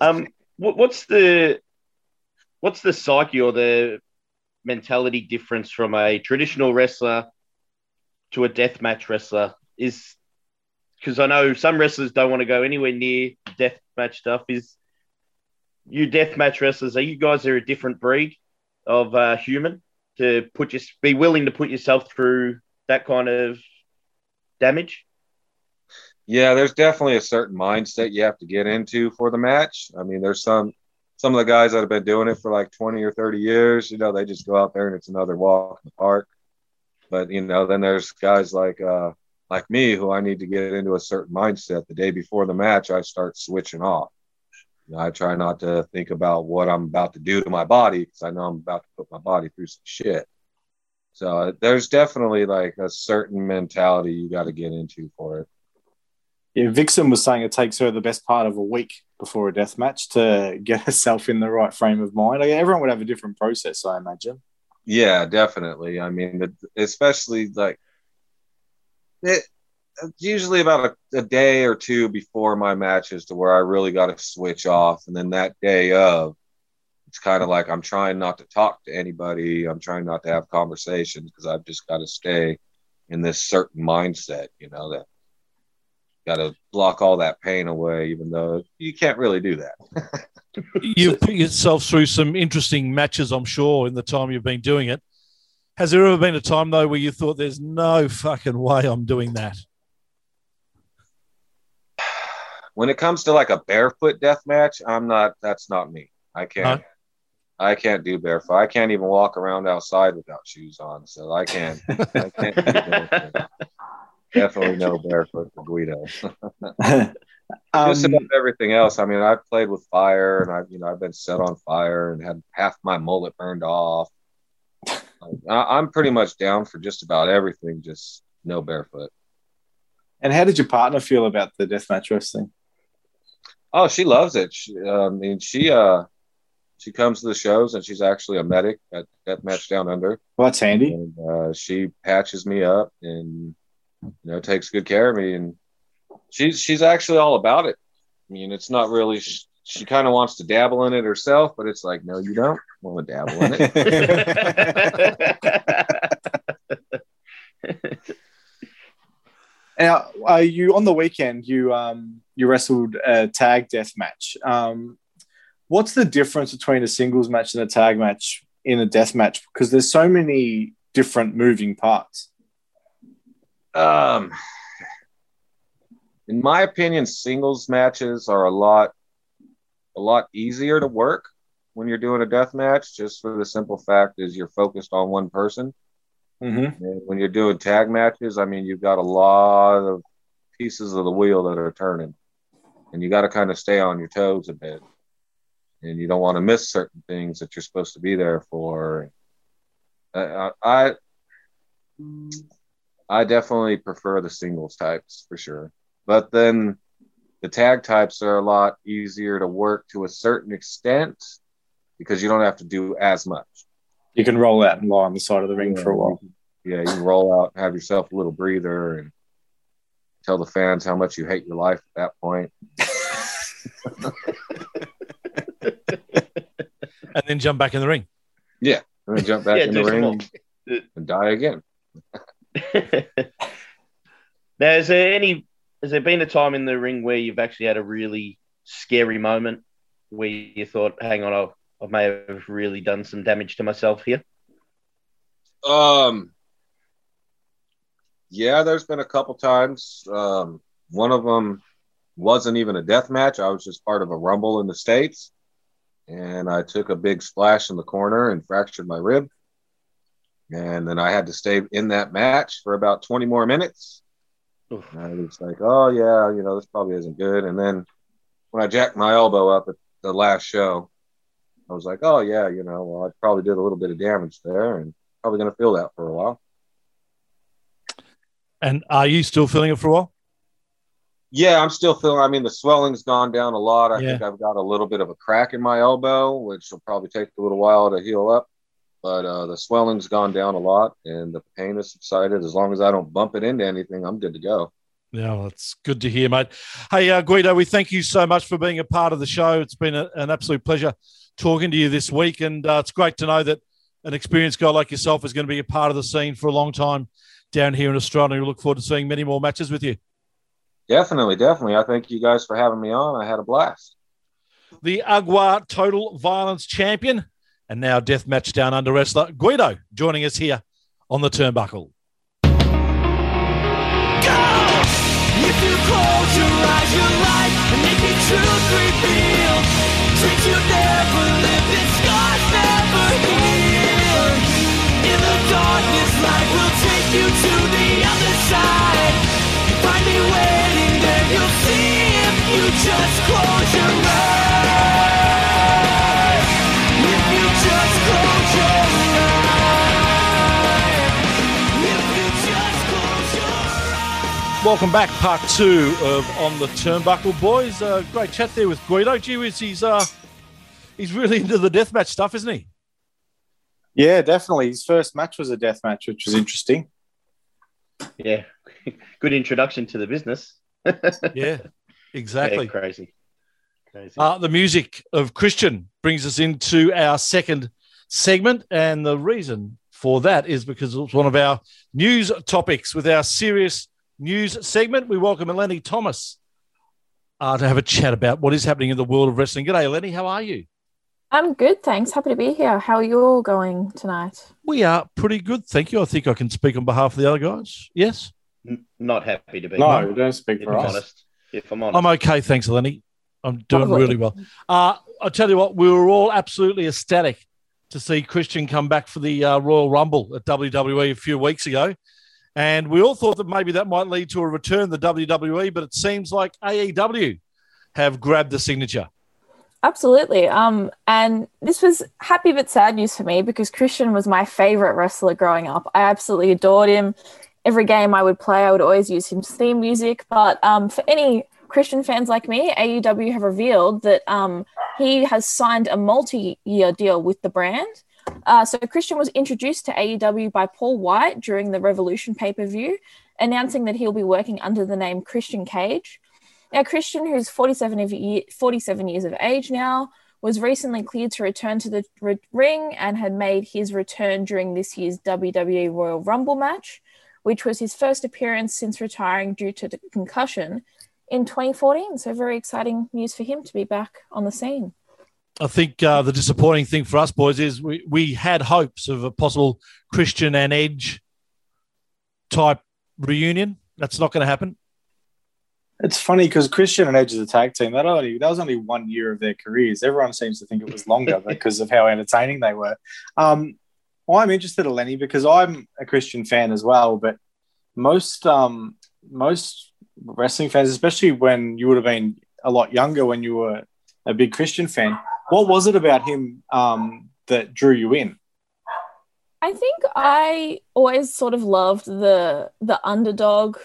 Um, what, what's the what's the psyche or the mentality difference from a traditional wrestler to a deathmatch wrestler? Is because I know some wrestlers don't want to go anywhere near death match stuff. Is you deathmatch wrestlers? Are you guys are a different breed of uh, human to put your be willing to put yourself through that kind of damage? Yeah, there's definitely a certain mindset you have to get into for the match. I mean, there's some some of the guys that have been doing it for like 20 or 30 years, you know, they just go out there and it's another walk in the park. But you know, then there's guys like uh like me who I need to get into a certain mindset. The day before the match, I start switching off. You know, I try not to think about what I'm about to do to my body because I know I'm about to put my body through some shit. So there's definitely like a certain mentality you got to get into for it. Yeah, Vixen was saying it takes her the best part of a week before a death match to get herself in the right frame of mind. Like, everyone would have a different process, I imagine. Yeah, definitely. I mean, especially like it. it's Usually about a, a day or two before my matches to where I really got to switch off, and then that day of, it's kind of like I'm trying not to talk to anybody. I'm trying not to have conversations because I've just got to stay in this certain mindset. You know that got to block all that pain away, even though you can't really do that. You've put yourself through some interesting matches, I'm sure, in the time you've been doing it. Has there ever been a time though where you thought there's no fucking way I'm doing that? when it comes to like a barefoot death match, I'm not. That's not me. I can't. I can't do barefoot. I can't even walk around outside without shoes on. So I can't. I can't do. Definitely no barefoot for Gweedo. Just um, about everything else. I mean, I've played with fire, and I've you know I've been set on fire and had half my mullet burned off. I, I'm pretty much down for just about everything. Just no barefoot. and how did your partner feel about the deathmatch wrestling? Oh, she loves it. She, uh, I mean, she uh, she comes to the shows, and she's actually a medic at Deathmatch Down Under, Well, that's handy. and uh, she patches me up and you know takes good care of me, and she's she's actually all about it. I mean, it's not really. She, she kind of wants to dabble in it herself, but it's like, no, you don't want to dabble in it. Now, uh, you on the weekend you um, you wrestled a tag death match. Um, what's the difference between a singles match and a tag match in a death match? Because there's so many different moving parts. Um, in my opinion, singles matches are a lot, a lot easier to work when you're doing a death match, just for the simple fact is you're focused on one person. Mm-hmm. And when you're doing tag matches, I mean, you've got a lot of pieces of the wheel that are turning, and you got to kind of stay on your toes a bit, and you don't want to miss certain things that you're supposed to be there for. I, I, I definitely prefer the singles types for sure, but then the tag types are a lot easier to work to a certain extent because you don't have to do as much. You can roll out and lie on the side of the ring Yeah, for a while. Yeah, you can roll out, have yourself a little breather, and tell the fans how much you hate your life at that point. And then jump back in the ring. Yeah, and then jump back Yeah, in the some ring and die again. now, is there any? Has there been a time in the ring where you've actually had a really scary moment where you thought, "Hang on, I've, I may have really done some damage to myself here"? Um, yeah, there's been a couple times. Um, one of them wasn't even a death match. I was just part of a rumble in the states, and I took a big splash in the corner and fractured my rib. And then I had to stay in that match for about 20 more minutes. Oof. And I was like, oh yeah, you know, this probably isn't good. And then when I jacked my elbow up at the last show, I was like, oh yeah, you know, well, I probably did a little bit of damage there, and probably going to feel that for a while. And are you still feeling it for a while? Yeah, I'm still feeling. I mean, the swelling's gone down a lot. I Yeah. think I've got a little bit of a crack in my elbow, which will probably take a little while to heal up. But uh, the swelling's gone down a lot, and the pain has subsided. As long as I don't bump it into anything, I'm good to go. Yeah, well, that's good to hear, mate. Hey, uh, Gweedo, we thank you so much for being a part of the show. It's been a, an absolute pleasure talking to you this week, and uh, it's great to know that an experienced guy like yourself is going to be a part of the scene for a long time down here in Australia. We look forward to seeing many more matches with you. Definitely, definitely. I thank you guys for having me on. I had a blast. The UGWA Total Violence Champion and now Deathmatch Down Under wrestler Gweedo joining us here on the Turnbuckle. If Welcome back, part two of On the Turnbuckle, boys. Uh, great chat there with Gweedo. Gee whiz, he's, uh, he's really into the deathmatch stuff, isn't he? Yeah, definitely. His first match was a death match, which was interesting. Yeah, good introduction to the business. Yeah, exactly. Yeah, crazy, crazy. Uh, the music of Christian brings us into our second segment. And the reason for that is because it's one of our news topics with our serious news segment. We welcome Eleni Thomas uh, to have a chat about what is happening in the world of wrestling. G'day, Eleni. How are you? I'm good, thanks. Happy to be here. How are you all going tonight? We are pretty good. Thank you. I think I can speak on behalf of the other guys. Yes. N- not happy to be. No, don't speak if for I'm us. honest. If I'm honest. I'm okay. Thanks, Eleni. I'm doing Lovely. really well. Uh, I'll tell you what, we were all absolutely ecstatic to see Christian come back for the uh, Royal Rumble at WWE a few weeks ago. And we all thought that maybe that might lead to a return to the WWE, but it seems like AEW have grabbed the signature. Absolutely. Um, and this was happy but sad news for me because Christian was my favorite wrestler growing up. I absolutely adored him. Every game I would play, I would always use his theme music. But um, for any Christian fans like me, AEW have revealed that um, he has signed a multi-year deal with the brand. Uh, so Christian was introduced to AEW by Paul Wight during the Revolution pay-per-view, announcing that he'll be working under the name Christian Cage. Now, Christian, who's 47, of ye- 47 years of age now, was recently cleared to return to the ring and had made his return during this year's WWE Royal Rumble match, which was his first appearance since retiring due to concussion in 2014. So, very exciting news for him to be back on the scene. I think uh, the disappointing thing for us boys is we, we had hopes of a possible Christian and Edge type reunion. That's not going to happen. It's funny because Christian and Edge is a tag team. That only that was only one year of their careers. Everyone seems to think it was longer because of how entertaining they were. Um, I'm interested, Lenny, because I'm a Christian fan as well. But most um, most wrestling fans, especially when you would have been a lot younger when you were a big Christian fan, what was it about him um, that drew you in? I think I always sort of loved the the underdog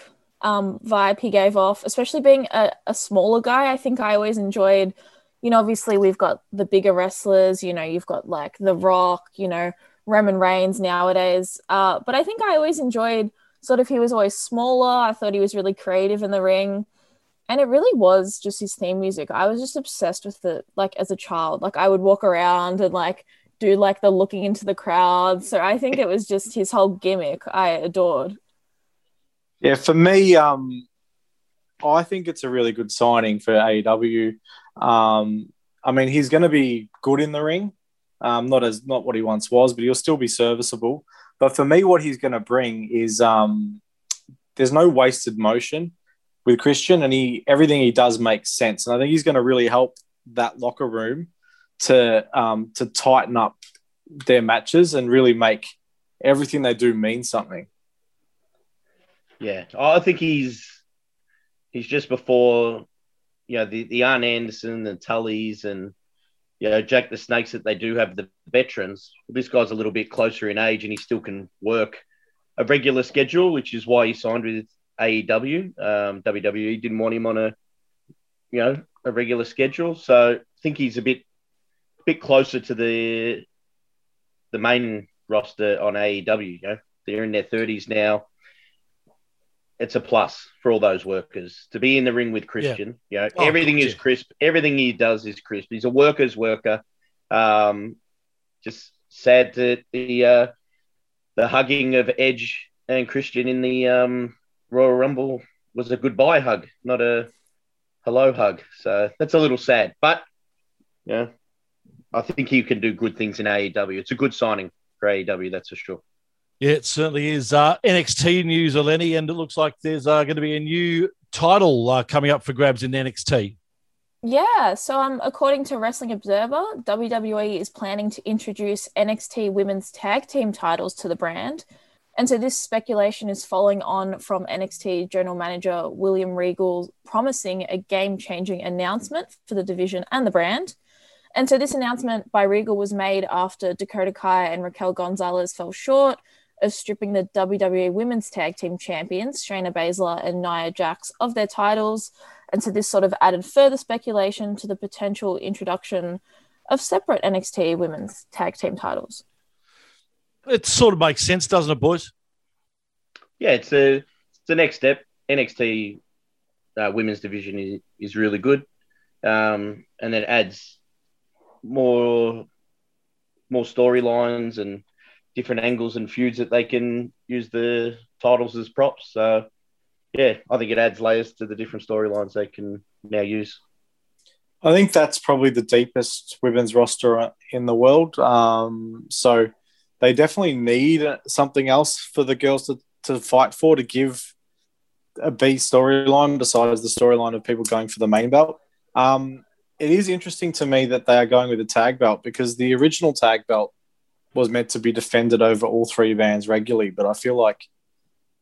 um, vibe he gave off, especially being a, a smaller guy. I think I always enjoyed, you know, obviously we've got the bigger wrestlers, you know, you've got like The Rock, you know, Roman Reigns nowadays. Uh, but I think I always enjoyed sort of he was always smaller. I thought he was really creative in the ring. And it really was just his theme music. I was just obsessed with it like as a child. Like I would walk around and like do like the looking into the crowd. So I think it was just his whole gimmick I adored. Yeah, for me, um, I think it's a really good signing for AEW. Um, I mean, he's going to be good in the ring, um, not as not what he once was, but he'll still be serviceable. But for me, what he's going to bring is um, there's no wasted motion with Christian, and he everything he does makes sense. And I think he's going to really help that locker room to um, to tighten up their matches and really make everything they do mean something. Yeah, I think he's he's just before you know the the Arn Anderson, the Tullys, and you know Jake the Snakes that they do have the veterans. This guy's a little bit closer in age, and he still can work a regular schedule, which is why he signed with AEW. Um, WWE didn't want him on a you know a regular schedule, so I think he's a bit bit closer to the the main roster on AEW. You know, they're in their thirties now it's a plus for all those workers to be in the ring with Christian. Yeah. You know, oh, everything is crisp. Everything he does is crisp. He's a worker's worker. Um, just sad that the uh, the hugging of Edge and Christian in the um, Royal Rumble was a goodbye hug, not a hello hug. So that's a little sad. But yeah, I think he can do good things in AEW. It's a good signing for AEW, that's for sure. Yeah, it certainly is. Uh, NXT news, Eleni, and it looks like there's uh, going to be a new title uh, coming up for grabs in NXT. Yeah, so um, according to Wrestling Observer, WWE is planning to introduce NXT Women's Tag Team titles to the brand. And so this speculation is following on from NXT General Manager William Regal promising a game changing announcement for the division and the brand. And so this announcement by Regal was made after Dakota Kai and Raquel Gonzalez fell short of stripping the WWE Women's Tag Team Champions, Shayna Baszler and Nia Jax, of their titles. And so this sort of added further speculation to the potential introduction of separate NXT Women's Tag Team titles. It sort of makes sense, doesn't it, boys? Yeah, it's a it's the next step. NXT uh, Women's Division is, is really good, um, and it adds more more storylines and different angles and feuds that they can use the titles as props. So, yeah, I think it adds layers to the different storylines they can now use. I think that's probably the deepest women's roster in the world. Um, so they definitely need something else for the girls to, to fight for to give a B storyline besides the storyline of people going for the main belt. Um, it is interesting to me that they are going with a tag belt because the original tag belt was meant to be defended over all three bands regularly, but I feel like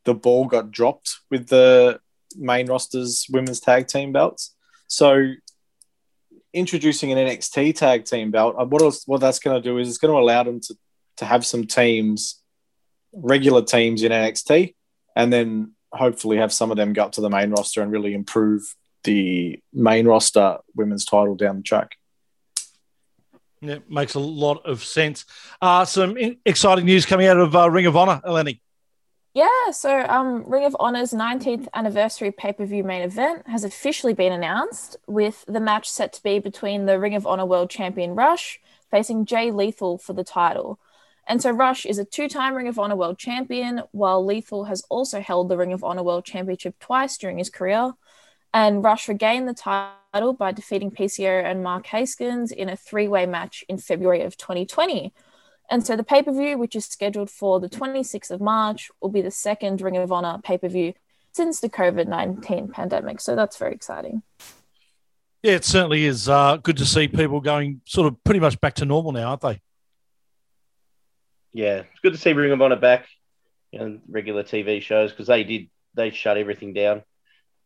the ball got dropped with the main roster's women's tag team belts. So introducing an NXT tag team belt, uh, what else, what that's going to do is it's going to allow them to to have some teams, regular teams in NXT, and then hopefully have some of them go up to the main roster and really improve the main roster women's title down the track. Yeah, makes a lot of sense. Uh, some in- exciting news coming out of uh, Ring of Honor, Eleni. Yeah, so um, Ring of Honor's 19th anniversary pay per view main event has officially been announced, with the match set to be between the Ring of Honor World Champion Rush facing Jay Lethal for the title. And so Rush is a two time Ring of Honor World Champion, while Lethal has also held the Ring of Honor World Championship twice during his career. And Rush regained the title title by defeating PCO and Mark Haskins in a three way match in February of 2020. And so the pay per view, which is scheduled for the 26th of March, will be the second Ring of Honor pay per view since the COVID 19 pandemic. So that's very exciting. Yeah, it certainly is uh, good to see people going sort of pretty much back to normal now, aren't they? Yeah, it's good to see Ring of Honor back and regular TV shows because they did they shut everything down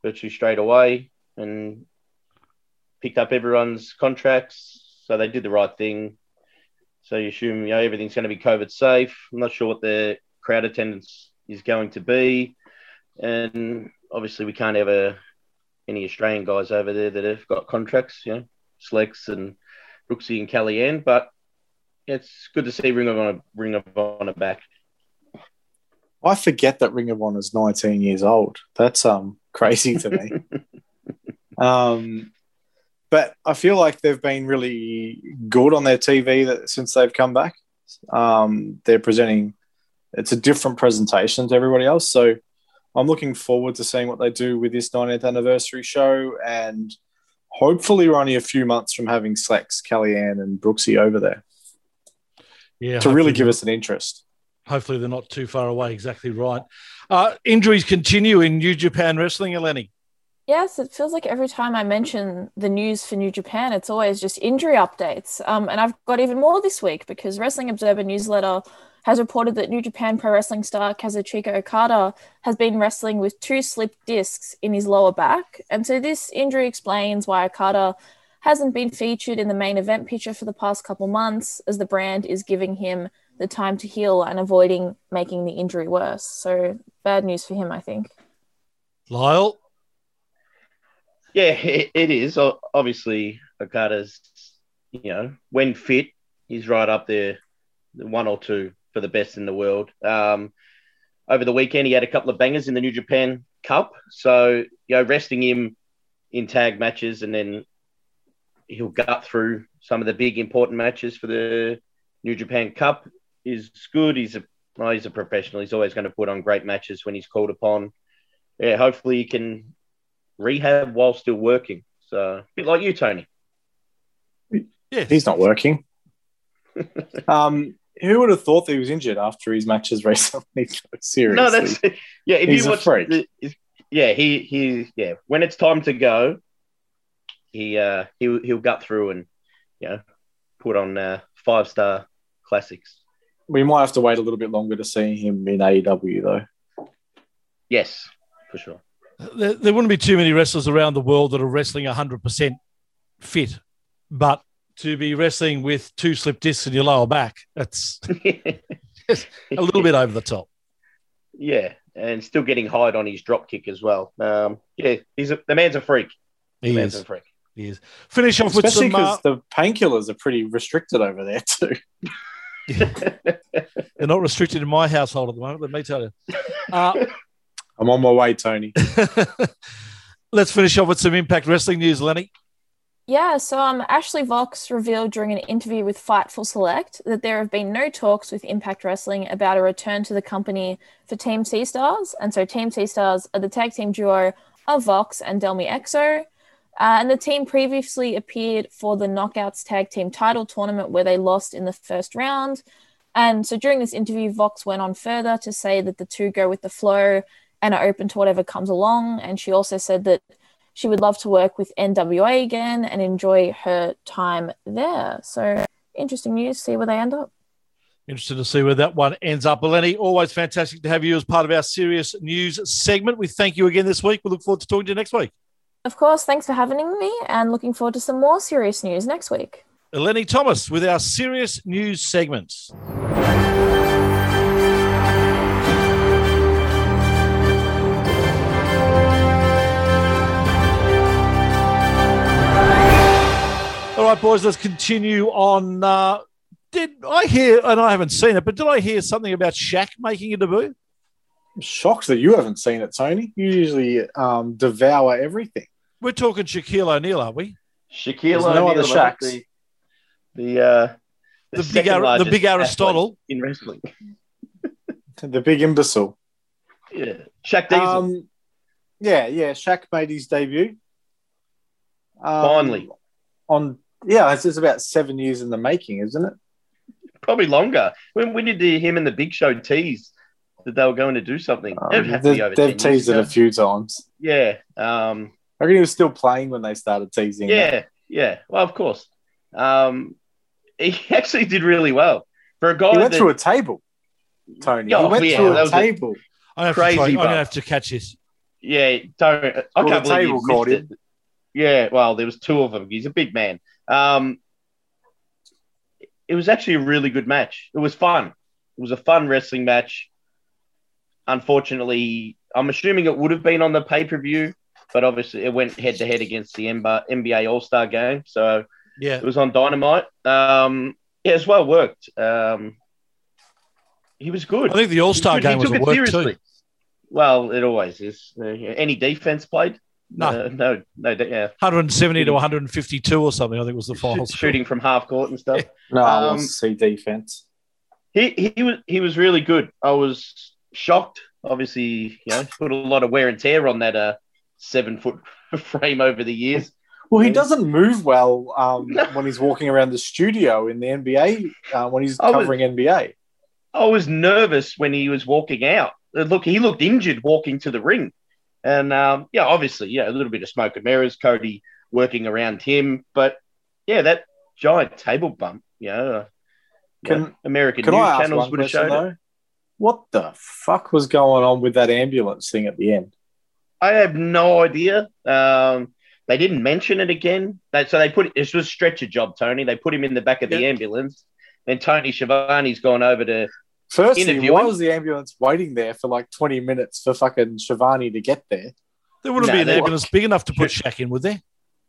virtually straight away and picked up everyone's contracts. So they did the right thing. So you assume you know everything's going to be COVID safe. I'm not sure what the crowd attendance is going to be, and obviously we can't have a, any Australian guys over there that have got contracts. You know, Slex and Brooksy and Kellyanne, but it's good to see Ring of Honor, Ring of Honor back. I forget that Ring of Honor is 19 years old. That's um crazy to me. um, but I feel like they've been really good on their TV that, since they've come back. Um, they're presenting it's a different presentation to everybody else. So I'm looking forward to seeing what they do with this 90th anniversary show. And hopefully, we're only a few months from having Slex, Kellyanne, and Brooksy over there Yeah, to really give us an interest. Hopefully, they're not too far away. Exactly right. Uh, injuries continue in New Japan Wrestling, Eleni. Yes, it feels like every time I mention the news for New Japan, it's always just injury updates. Um, and I've got even more this week because Wrestling Observer newsletter has reported that New Japan Pro Wrestling star Kazuchika Okada has been wrestling with two slipped discs in his lower back. And so this injury explains why Okada hasn't been featured in the main event picture for the past couple months, as the brand is giving him the time to heal and avoiding making the injury worse. So bad news for him, I think. Lyle, Yeah, it, it is. Obviously, Okada's, you know, when fit, he's right up there, one or two for the best in the world. Um, over the weekend, he had a couple of bangers in the New Japan Cup. So, you know, resting him in tag matches and then he'll gut through some of the big important matches for the New Japan Cup is good. He's a well, he's a professional. He's always going to put on great matches when he's called upon. Yeah, hopefully he can rehab while still working. So a bit like you, Tony. yeah, He's not working. um, who would have thought that he was injured after his matches recently? Seriously. No, that's yeah. If He's you a watch, freak. the, if- yeah, he he yeah. When it's time to go, he uh he he'll gut through and you know put on uh, five star classics. we might have to wait a little bit longer to see him in AEW though. Yes, for sure. There, there wouldn't be too many wrestlers around the world that are wrestling 100% fit, but to be wrestling with two slip discs in your lower back, that's a little bit over the top. Yeah, and still getting hide on his drop kick as well. Um, yeah, he's a, the man's a freak. The He man's is. a freak. He is. Finish off with Especially some. Uh, because the painkillers are pretty restricted over there too. they're not restricted in my household at the moment, let me tell you. Uh, I'm on my way, Tony. let's finish off with some Impact Wrestling news, Lenny. Yeah, so um, Ashley Vox revealed during an interview with Fightful Select that there have been no talks with Impact Wrestling about a return to the company for Team Sea Stars. And so Team Sea Stars are the tag team duo of Vox and Delmi Exo. Uh, and the team previously appeared for the Knockouts Tag Team title tournament where they lost in the first round. And so during this interview, Vox went on further to say that the two go with the flow and are open to whatever comes along. And she also said that she would love to work with NWA again and enjoy her time there. So interesting news. See where they end up. Interested to see where that one ends up. Eleni, always fantastic to have you as part of our serious news segment. We thank you again this week. We look forward to talking to you next week. Of course, thanks for having me and looking forward to some more serious news next week. Eleni Thomas with our serious news segments. All right, boys, let's continue on. Uh, did I hear, and I haven't seen it, but did I hear something about Shaq making a debut? I'm shocked that you haven't seen it, Tony. You usually um, devour everything. We're talking Shaquille O'Neal, aren't we? Shaquille There's no O'Neal, other I Shaqs. The the, uh, The big Ar- the big Aristotle. in wrestling. The big imbecile. Yeah, Shaq Diesel. Um, yeah, yeah. Shaq made his debut. Um, Finally. On yeah, it's, it's about seven years in the making, isn't it? probably longer. When when did the, him and the Big Show tease that they were going to do something? Um, It'd have to be they've they've 10 teased it a few times. Yeah, um, I reckon he was still playing when they started teasing. that. yeah, yeah. Well, of course. Um, he actually did really well for a guy. he went that, through a table. Tony, Yeah, he went yeah, through that a was a- table. I have to Crazy try, I'm gonna have to catch this. Yeah, don't. I Well, can't the believe table you caught missed him. it. Yeah, well, there was two of them. He's a big man. Um, it was actually a really good match. It was fun. It was a fun wrestling match. Unfortunately, I'm assuming it would have been on the pay per view, but obviously it went head to head against the NBA All Star game, so Yeah. it was on Dynamite. Um, yeah, it's well worked. Um, he was good. I think the All Star He game was took a work seriously. too. Well, it always is. Any defense played? No. Uh, no, no, yeah. 170 to 152 or something, I think was the final Shoot- score. shooting from half court and stuff. No, I Um, want to see defense. He he was he was really good. I was shocked. Obviously, you know, put a lot of wear and tear on that uh seven foot frame over the years. Well, he doesn't move well um, No. when he's walking around the studio in the NBA uh, when he's I was- covering NBA. I was nervous when he was walking out. Uh, Look, he looked injured walking to the ring, and um, yeah, obviously, yeah, a little bit of smoke and mirrors. Cody working around him, but yeah, that giant table bump. You know, uh, Can- know, American Can news channels would have question showed it. What the fuck was going on with that ambulance thing at the end? I have no idea. Um, they didn't mention it again. They, so they put it was a stretcher job, Tony. They put him in the back of the Yeah. ambulance. Then Tony Schiavone's gone over to. Firstly, Interviewing? why was the ambulance waiting there for like 20 minutes for fucking Schiavone to get there? There wouldn't No, be an they- ambulance big enough to put Shaq in, would there?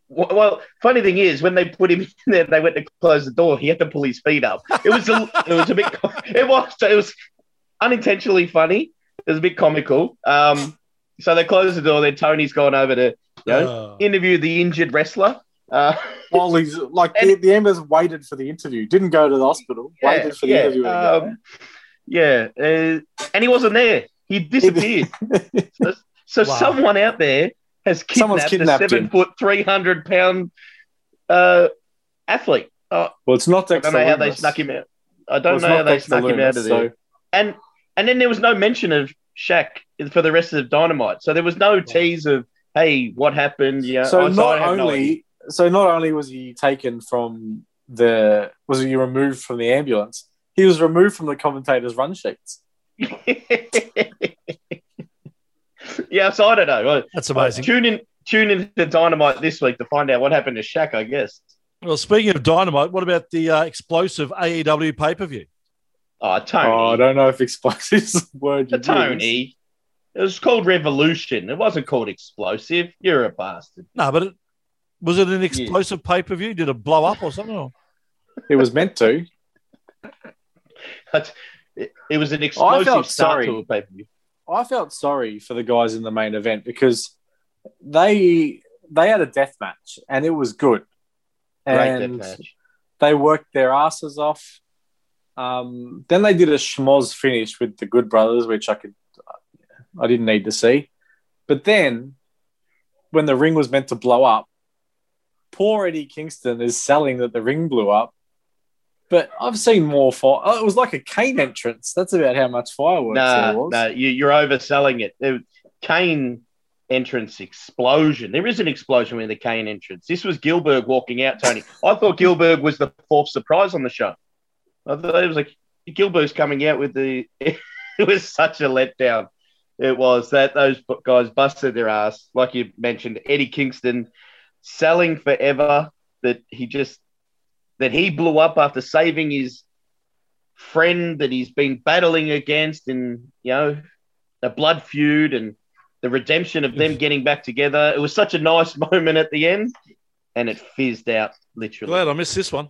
Well, well, funny thing is, when they put him in there, they went to close the door. He had to pull his feet up. It was a, it was a bit. It was it was unintentionally funny. It was a bit comical. Um, so they closed the door. Then Tony's gone over to you know, Uh, interview the injured wrestler. Uh, While he's like the, the ambulance waited for the interview, didn't go to the hospital, waited for the yeah, interview. um, yeah, uh, and he wasn't there. He disappeared. so so Wow. someone out there has kidnapped, kidnapped a seven him. foot, three hundred pound uh, athlete. Uh, well, it's not I don't know how they snuck him out. I don't it's know how they snuck him out of there. so- And and then there was no mention of Shaq for the rest of Dynamite. So there was no tease of hey, what happened? Yeah. So oh, not I have no only so not only was he taken from the was he removed from the ambulance, he was removed from the commentators' run sheets. yeah, so I don't know. that's amazing. Tune in, tune in to Dynamite this week to find out what happened to Shaq. I guess. Well, speaking of dynamite, what about the uh, explosive AEW pay per view? Oh, Tony. Oh, I don't know if explosive is the word you use. Tony. It was called Revolution. It wasn't called Explosive. You're a bastard. No, but it, was it an explosive pay per view? Did it blow up or something? Or? It was meant to. It, it was an explosive start sorry. to a pay per view. I felt sorry for the guys in the main event because they they had a death match and it was good. Great And death match. they worked their asses off. Um, then they did a schmoz finish with the Good Brothers, which I could, I didn't need to see. But then, when the ring was meant to blow up, poor Eddie Kingston is selling that the ring blew up. But I've seen more fire. Oh, it was like a Kane entrance. That's about how much fireworks there was. no, you, you're overselling it. it. Kane entrance explosion. There is an explosion with the Kane entrance. This was Gilbert walking out, Tony. I thought Gilbert was the fourth surprise on the show. I thought it was like Gilbert's coming out with the. it was such a letdown. It was that those guys busted their ass, like you mentioned. Eddie Kingston selling forever that he just that he blew up after saving his friend that he's been battling against in you know the blood feud and the redemption of them getting back together. It was such a nice moment at the end, and it fizzed out literally. Glad I missed this one.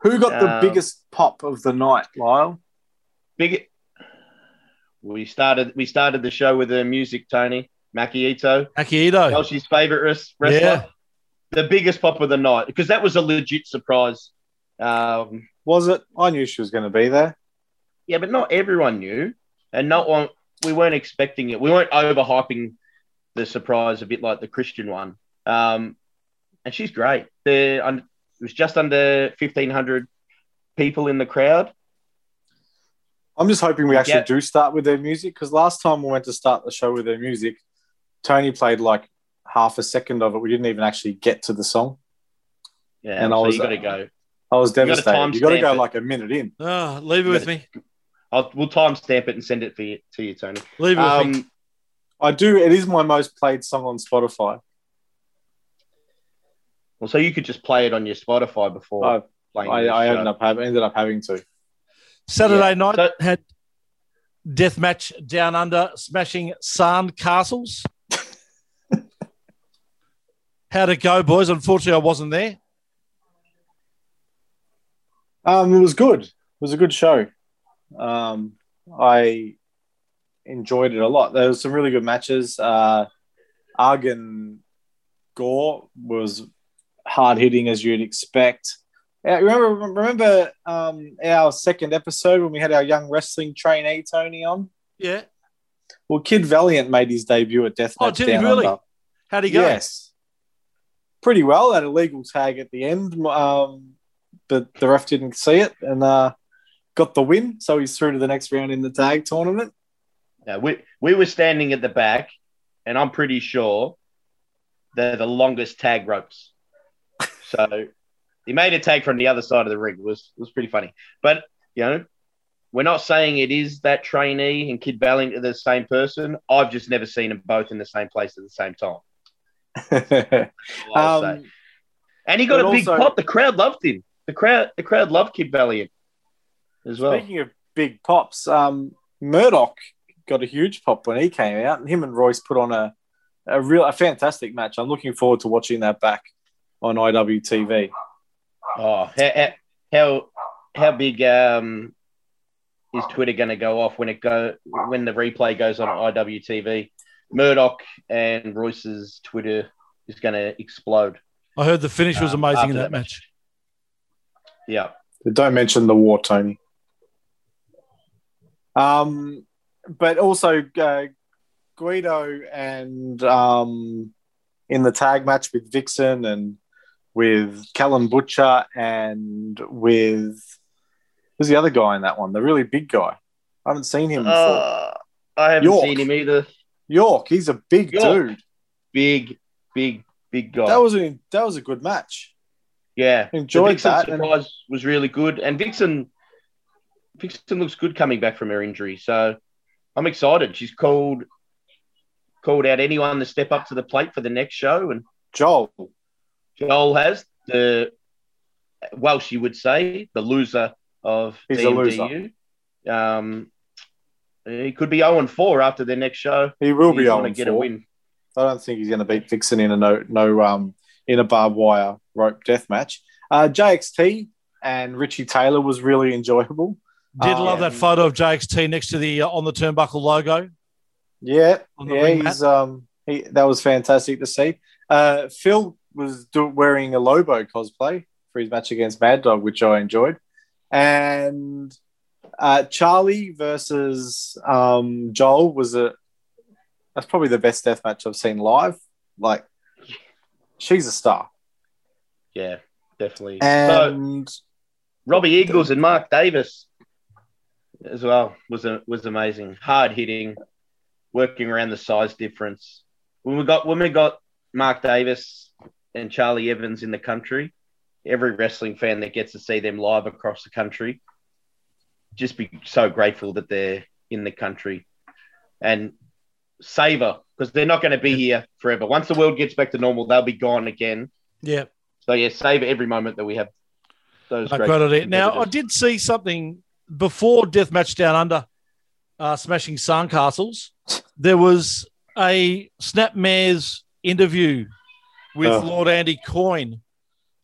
Who got the Um, biggest pop of the night, Lyle? Big. We started. We started the show with the music. Tony Maki Itoh, Akihito. Elsie's favorite wrestler. Yeah. The biggest pop of the night because that was a legit surprise. Um, Was it? I knew she was going to be there. Yeah, but not everyone knew, and not one. We weren't expecting it. We weren't overhyping the surprise a bit like the Christian one. Um, and she's great. There, it was just under fifteen hundred people in the crowd. I'm just hoping we actually Yeah. do start with their music because last time we went to start the show with their music, Tony played like half a second of it. We didn't even actually get to the song. Yeah, And I was- you got to go. I was gotta devastated. You got to go it. like a minute in. Oh, leave it with me. I'll, we'll timestamp it and send it for you, to you, Tony. Leave it with me. Um, I do. It is my most played song on Spotify. well, so you could just play it on your Spotify before I, playing. I, I ended up having ended up having to. Saturday yeah. night So- had Deathmatch Down Under smashing Sand Castles. How'd it go, boys? Unfortunately, I wasn't there. Um, it was good. It was a good show. Um, I enjoyed it a lot. There was some really good matches. Uh, Argan Gore was hard hitting as you'd expect. Yeah, remember, remember um, our second episode when we had our young wrestling trainee Tony on? Yeah. Well, Kid Valiant made his debut at Deathmatch Oh, did he really? Under. How'd he go? Yes. Pretty well. Had a legal tag at the end, um, but the ref didn't see it and uh, got the win. So he's through to the next round in the tag tournament. Yeah, we we were standing at the back, and I'm pretty sure they're the longest tag ropes. So he made a tag from the other side of the ring. It was was pretty funny. But you know, we're not saying it is that trainee and Kid are the same person. I've just never seen them both in the same place at the same time. Um, And he got a big also- pop. The crowd loved him. The crowd the crowd loved Kid Valiant as well. speaking of big pops, um, Murdoch got a huge pop when he came out, and him and Royce put on a, a real a fantastic match. I'm looking forward to watching that back on IWTV. Oh, how how how big um is Twitter going to go off when it go when the replay goes on IWTV? Murdoch and Royce's Twitter is going to explode. I heard the finish was Um, amazing in after that that match. Yeah, Don't mention the war, Tony. Um, but also uh, Gweedo and um, in the tag match with Vixen and with Callum Butcher and with who's the other guy in that one? The really big guy. I haven't seen him before. uh, I haven't York. seen him either. York, he's a big York. dude. Big, big, big guy. That was a that was a good match. Yeah. Enjoyed the Vixen that. and- surprise was really good, and Vixen Vixen looks good coming back from her injury. So I'm excited. She's called called out anyone to step up to the plate for the next show, and Joel, Joel has the Welsh, you would say, the loser of He's a DMDU. Um, he could be 0 4 after their next show. he will be He's on gonna get a win. I don't think he's going to beat Vixen in a no no um in a barbed wire rope death match. Uh, JXT and Richie Taylor was really enjoyable. Did Oh, love that photo of JXT next to the uh, on the turnbuckle logo. Yeah, yeah, he's um he that was fantastic to see. Uh, Phil was do, wearing a Lobo cosplay for his match against Mad Dog, which I enjoyed, and uh, Charli versus um, Joel was a that's probably the best death match I've seen live. Like, she's a star, Yeah, definitely. so, Robbie Eagles and Mark Davis as well was a, was amazing. Hard hitting, working around the size difference. When we got when we got Mark Davis and Charli Evans in the country, every wrestling fan that gets to see them live across the country, just be so grateful that they're in the country and savor because they're not going to be here forever. Once the world gets back to normal, they'll be gone again. Yeah, So yeah, save every moment that we have. Those I great quoted it. Now I did see something before Deathmatch Down Under, uh, smashing Sandcastles. There was a Snapmares interview with Oh. Lord Andy Coyne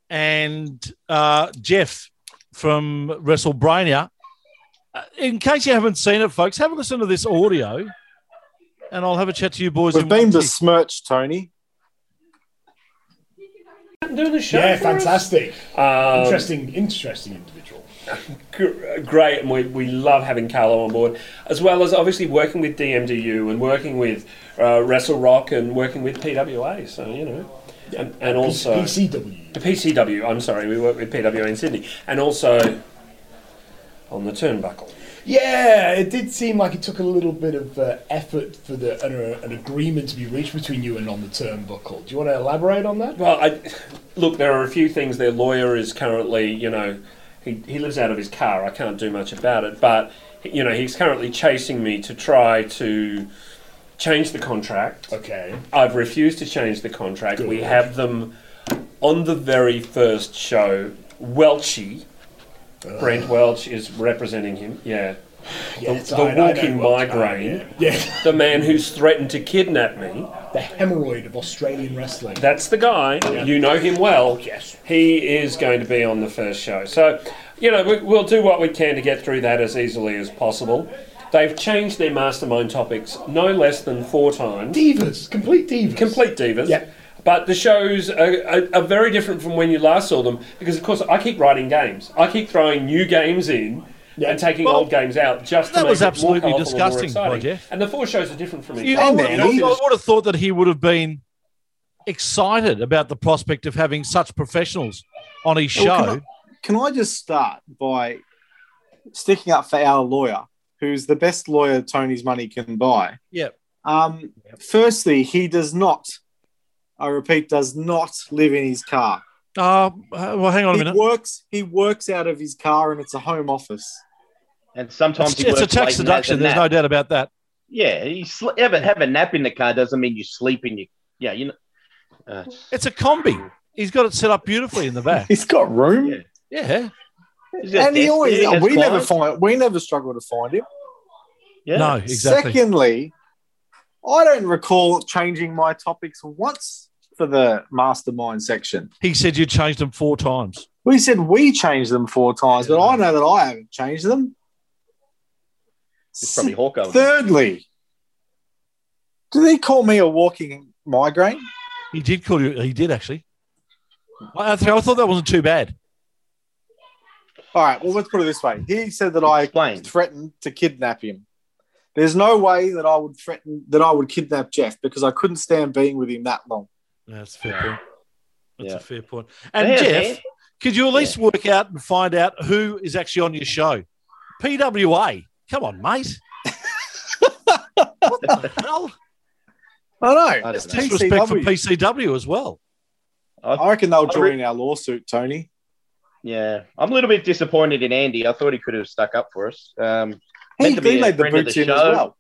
and uh, Jeff from WrestleBrania. Uh, in case you haven't seen it, folks, have a listen to this audio, and I'll have a chat to you boys. we've in been one tick. besmirched, Tony. Doing the show. Yeah, fantastic. Um, interesting, interesting individual. great, and we, we love having Carlo on board, as well as obviously working with DMDU and working with uh, Wrestle Rock and working with PWA. So you know, and, and also PCW. PCW. I'm sorry, we work with PWA in Sydney, and also on the turnbuckle. Yeah, it did seem like it took a little bit of uh, effort for the an, uh, an agreement to be reached between you and on the turnbuckle. Do you want to elaborate on that? Well, I, look, there are a few things. Their lawyer is currently, you know, he, he lives out of his car. I can't do much about it, but you know, he's currently chasing me to try to change the contract. Okay. I've refused to change the contract. Good. We have them on the very first show. Welchie, Uh, Brent Welch is representing him. Yeah. Yes, the I walking migraine. Yeah. The man who's threatened to kidnap me. the hemorrhoid of Australian wrestling. That's the guy. You know him well. Yes. He is going to be on the first show. So, you know, we, we'll do what we can to get through that as easily as possible. They've changed their mastermind topics no less than four times. divas, complete divas. Complete divas. Yeah. But the shows are, are, are very different from when you last saw them because, of course, I keep writing games. I keep throwing new games in Yeah. and taking Well, old games out just to that make was it absolutely more colourful and more disgusting, exciting. Jeff. And the four shows are different from each You, other. I, would, man, I would have thought that he would have been excited about the prospect of having such professionals on his Well, show. can Can I just start by sticking up for our lawyer, who's the best lawyer Tony's money can buy? Yep. Um, firstly, he does not, I repeat, does not live in his car. Uh, well, hang on a He minute. works. He works out of his car, and it's a home office. And sometimes It's, he it's a tax late and has deduction. a There's no doubt about that. Yeah, you sl- have, a, have a nap in the car doesn't mean you sleep in your. Yeah, you know. Uh, it's- It's a combi. He's got it set up beautifully in the back. He's got room, Yeah. Yeah. he's and he always. he we never clients. find. We never struggle to find him. Yeah. No, exactly. Secondly, I don't recall changing my topics once for the mastermind section. He said you changed them four times. We said we changed them four times, but I know that I haven't changed them. It's probably Hawko. Thirdly, do they call me a walking migraine? He did call you. He did actually. I, I thought that wasn't too bad. All right, well, let's put it this way. He said that I threatened to kidnap him. There's no way that I would threaten that I would kidnap Jeff because I couldn't stand being with him that long. That's a fair point. That's Yeah. a fair point. And Yeah, Jeff, man. could you at least work out and find out who is actually on your show? PWA. Come on, mate. what the hell? I know. I don't It's. Disrespect for PCW. PCW as well. I reckon they'll I join our lawsuit, Tony. Yeah, I'm a little bit disappointed in Andy. I thought he could have stuck up for us. Um, He, Meant to be he a made the friend boots the in as well.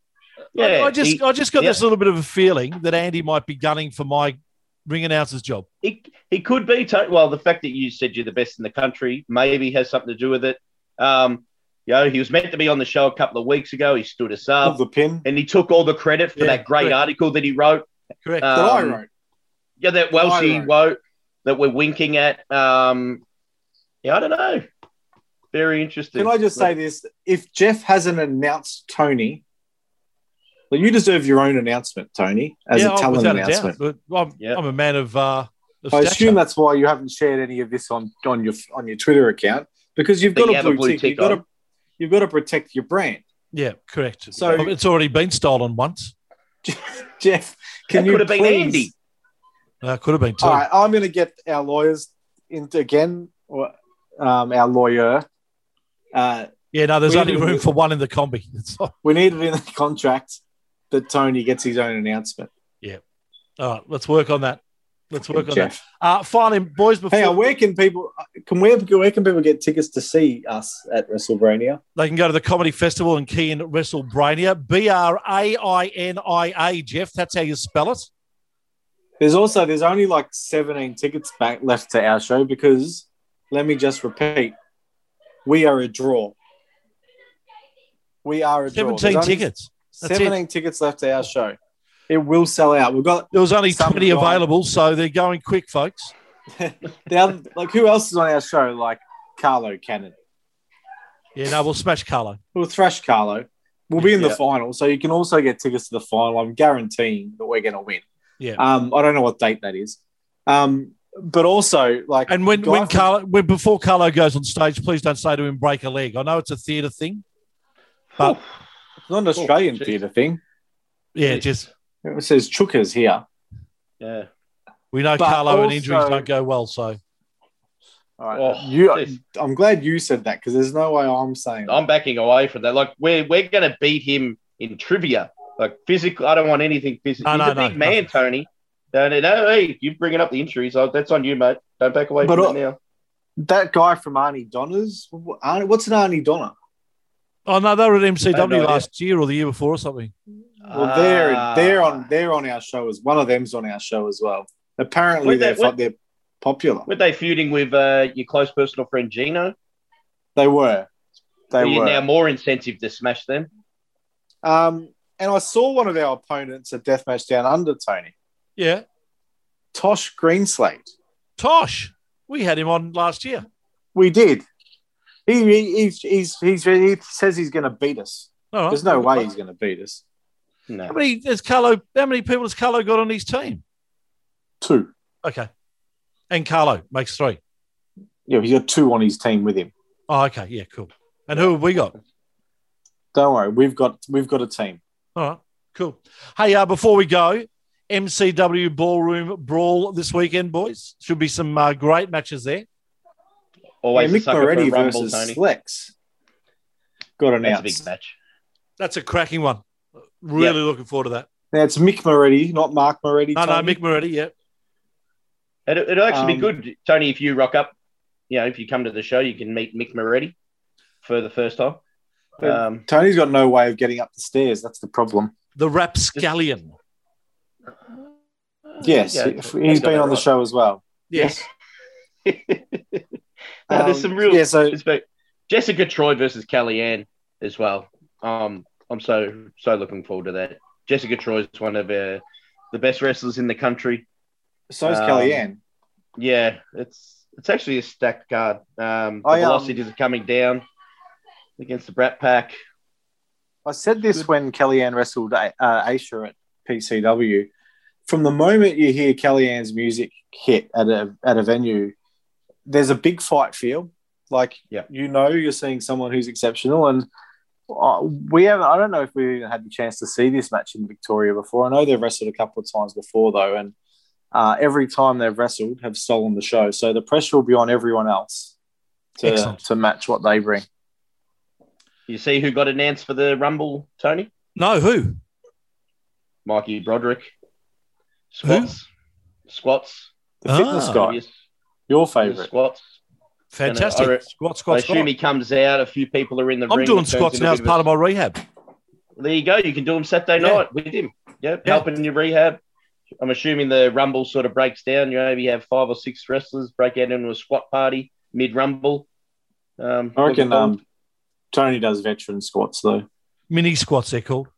yeah, I, I just, he, I just got yeah. this little bit of a feeling that Andy might be gunning for my ring announcer's job. he, he could be. To- well, the fact that you said you're the best in the country maybe has something to do with it. Um, you know, he was meant to be on the show a couple of weeks ago. He stood us Of up, the pin and he took all the credit for Yeah, that great correct. article that he wrote. Correct. that I Um, wrote. Yeah, that I Welshie wrote. wrote that we're winking at. Um, yeah, I don't know. Very interesting. Can I just say this? If Jeff hasn't announced Tony, well, you deserve your own announcement, Tony, as yeah, a oh, talent without a announcement. doubt. But I'm, Yeah. I'm a man of, uh, of I stature. assume that's why you haven't shared any of this on, on your on your Twitter account because you've That got you a a blue, blue tick. tick You've got to you've got to protect your brand. Yeah, correct. So- So it's already been stolen once. Jeff, can That you could have been Andy. Uh, could have been two. All right, I'm going to get our lawyers into again, or, um, our lawyer. Uh, Yeah, no, there's only room for one in the combi. We need it in the contract that Tony gets his own announcement. Yeah. All right, let's work on that. Let's work on that. Uh, finally, boys, before on, where can people can where, where can people get tickets to see us at WrestleBrania? they can go to the Comedy Festival and key in WrestleBrania. B R A I N I A, Jeff. That's how you spell it. There's also there's only like 17 tickets back left to our show because let me just repeat, we are a draw. We are a draw. There's 17 only tickets. That's 17 tickets left to our show. It will sell out. We've got There was only Some 20 guy- available, so they're going quick, folks. the other, like who else is on our show? Like Carlo Cannon. Yeah, no, we'll smash Carlo. We'll thrash Carlo. We'll be in the final, so you can also get tickets to the final. I'm guaranteeing that we're going to win. Yeah. Um, I don't know what date that is. Um, but also like And when, when from- Carlo, when, before Carlo goes on stage, please don't say to him, break a leg. I know it's a theatre thing, but it's not an Australian geez. theatre thing. yeah, just It says Chookas here. Yeah. we know But Carlo and injuries don't go well, so All right. Oh, you, jeez. I'm glad you said that because there's no way I'm saying. I'm backing away from that. Like we're we're gonna beat him in trivia. Like physical, I don't want anything physical. No, He's no, a big no, man, no. Tony. No, no, no, hey, you're bringing up the injuries. Oh, that's on you, mate. Don't back away But, from uh, that now. that guy from Arnie Donna's. wh- Arnie- What's an Arnie Donna? Oh no, they were at MCW no idea. last year or the year before or something. Well, they're Ah. they're on they're on our show as one of them's on our show as well. Apparently, they're that- what- they're popular. Were they feuding with uh, your close personal friend Gino? They were. They Are you were. now more incentive to smash them? Um, and I saw one of our opponents at Deathmatch Down Under, Tony. Yeah, Tosh Greenslade. Tosh. We had him on last year. We did. He, he he's, he's, he's, he says he's going to beat us. All right. There's no way he's going to beat us. No. How many has Carlo? How many people has Carlo got on his team? Two. Okay, and Carlo makes three. Yeah, he's got two on his team with him. Oh, okay, yeah, cool. And who have we got? Don't worry, we've got we've got a team. All right, cool. Hey, uh, before we go, MCW Ballroom Brawl this weekend, boys. Should be some uh, great matches there. Always yeah, a Mick sucker Moretti for a rumble, versus Tony. Flex. Got That's a big match. That's a cracking one. Really looking forward to that. Now it's Mick Moretti, not Mark Moretti. No, no, Mick Moretti, yeah. It, it'll actually Um, be good, Tony, if you rock up. You know, if you come to the show, you can meet Mick Moretti for the first time. Um, Tony's got no way of getting up the stairs. That's the problem. The Rapscallion. Yes, yeah, he- that's he's been that on the show as well. Yes. There's Um, some real yeah, so- respect. Jessica Troy versus Kellyanne as well. Um, I'm so so looking forward to that. Jessica Troy is one of uh, the best wrestlers in the country. So's Um, Kellyanne. Yeah, it's it's actually a stacked card. Um, the I, um, velocities are coming down against the Brat Pack. I said this when Kellyanne wrestled uh, Aisha at PCW. From the moment you hear Kellyanne's music hit at a at a venue, there's a big fight feel. Like Yeah. you know, you're seeing someone who's exceptional, and uh, we haven't. I don't know if we even had the chance to see this match in Victoria before. I know they've wrestled a couple of times before though, and uh, every time they've wrestled, have stolen the show. So the pressure will be on everyone else to Excellent. to match what they bring. You see who got announced for the Rumble, Tony? No, who? Mikey Broderick. Squats. Squats. The fitness Ah. guy, Yes, your favorite. Squats. Fantastic. And, uh, I- squat, I squat, assume squat. he comes out. A few people are in the I'm ring. doing It turns squats now a as part of my rehab. There you go. You can do them Saturday Yeah. night with him. Yep, Yeah. helping your rehab. I'm assuming the rumble sort of breaks down. You maybe have five or six wrestlers break out into a squat party mid rumble. Um, I reckon um, Tony does veteran squats though. Mini squats, they're called.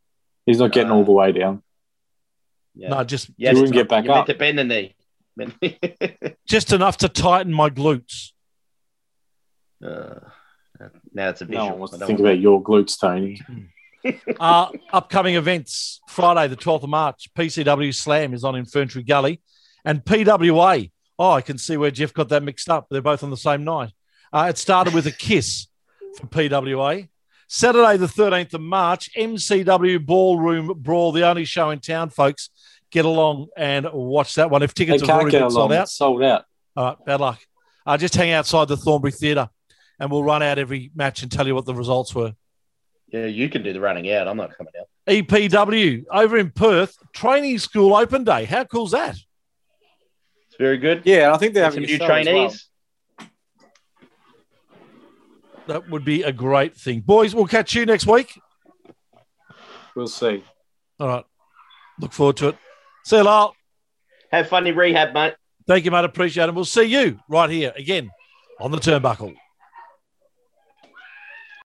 He's not getting Uh, all the way down. yeah. No, just yeah, he it's wouldn't get back you're meant up. to bend the knee. just enough to tighten my glutes. uh, now it's a visual. No visual. one wants to think want about your glutes, Tony. Uh, upcoming events Friday, the 12th of March, PCW Slam is on in Ferntree Gully and PWA. Oh, I can see where Jeff got that mixed up. They're both on the same night. Uh, it started with a kiss for PWA. Saturday, the 13th of March, MCW Ballroom Brawl, the only show in town, folks. Get along and watch that one. If They tickets have can't already get been sold out, sold out. all right, bad luck. Uh, just hang outside the Thornbury Theatre and we'll run out every match and tell you what the results were. Yeah, you can do the running out. I'm not coming out. EPW over in Perth, training school open day. How cool's that? It's very good. Yeah, I think they're Get having some new show as well. trainees. That would be a great thing. Boys, we'll catch you next week. We'll see. All right. Look forward to it. See you, Lyle. Have fun in rehab, mate. Thank you, mate. Appreciate it. We'll see you right here again on the turnbuckle.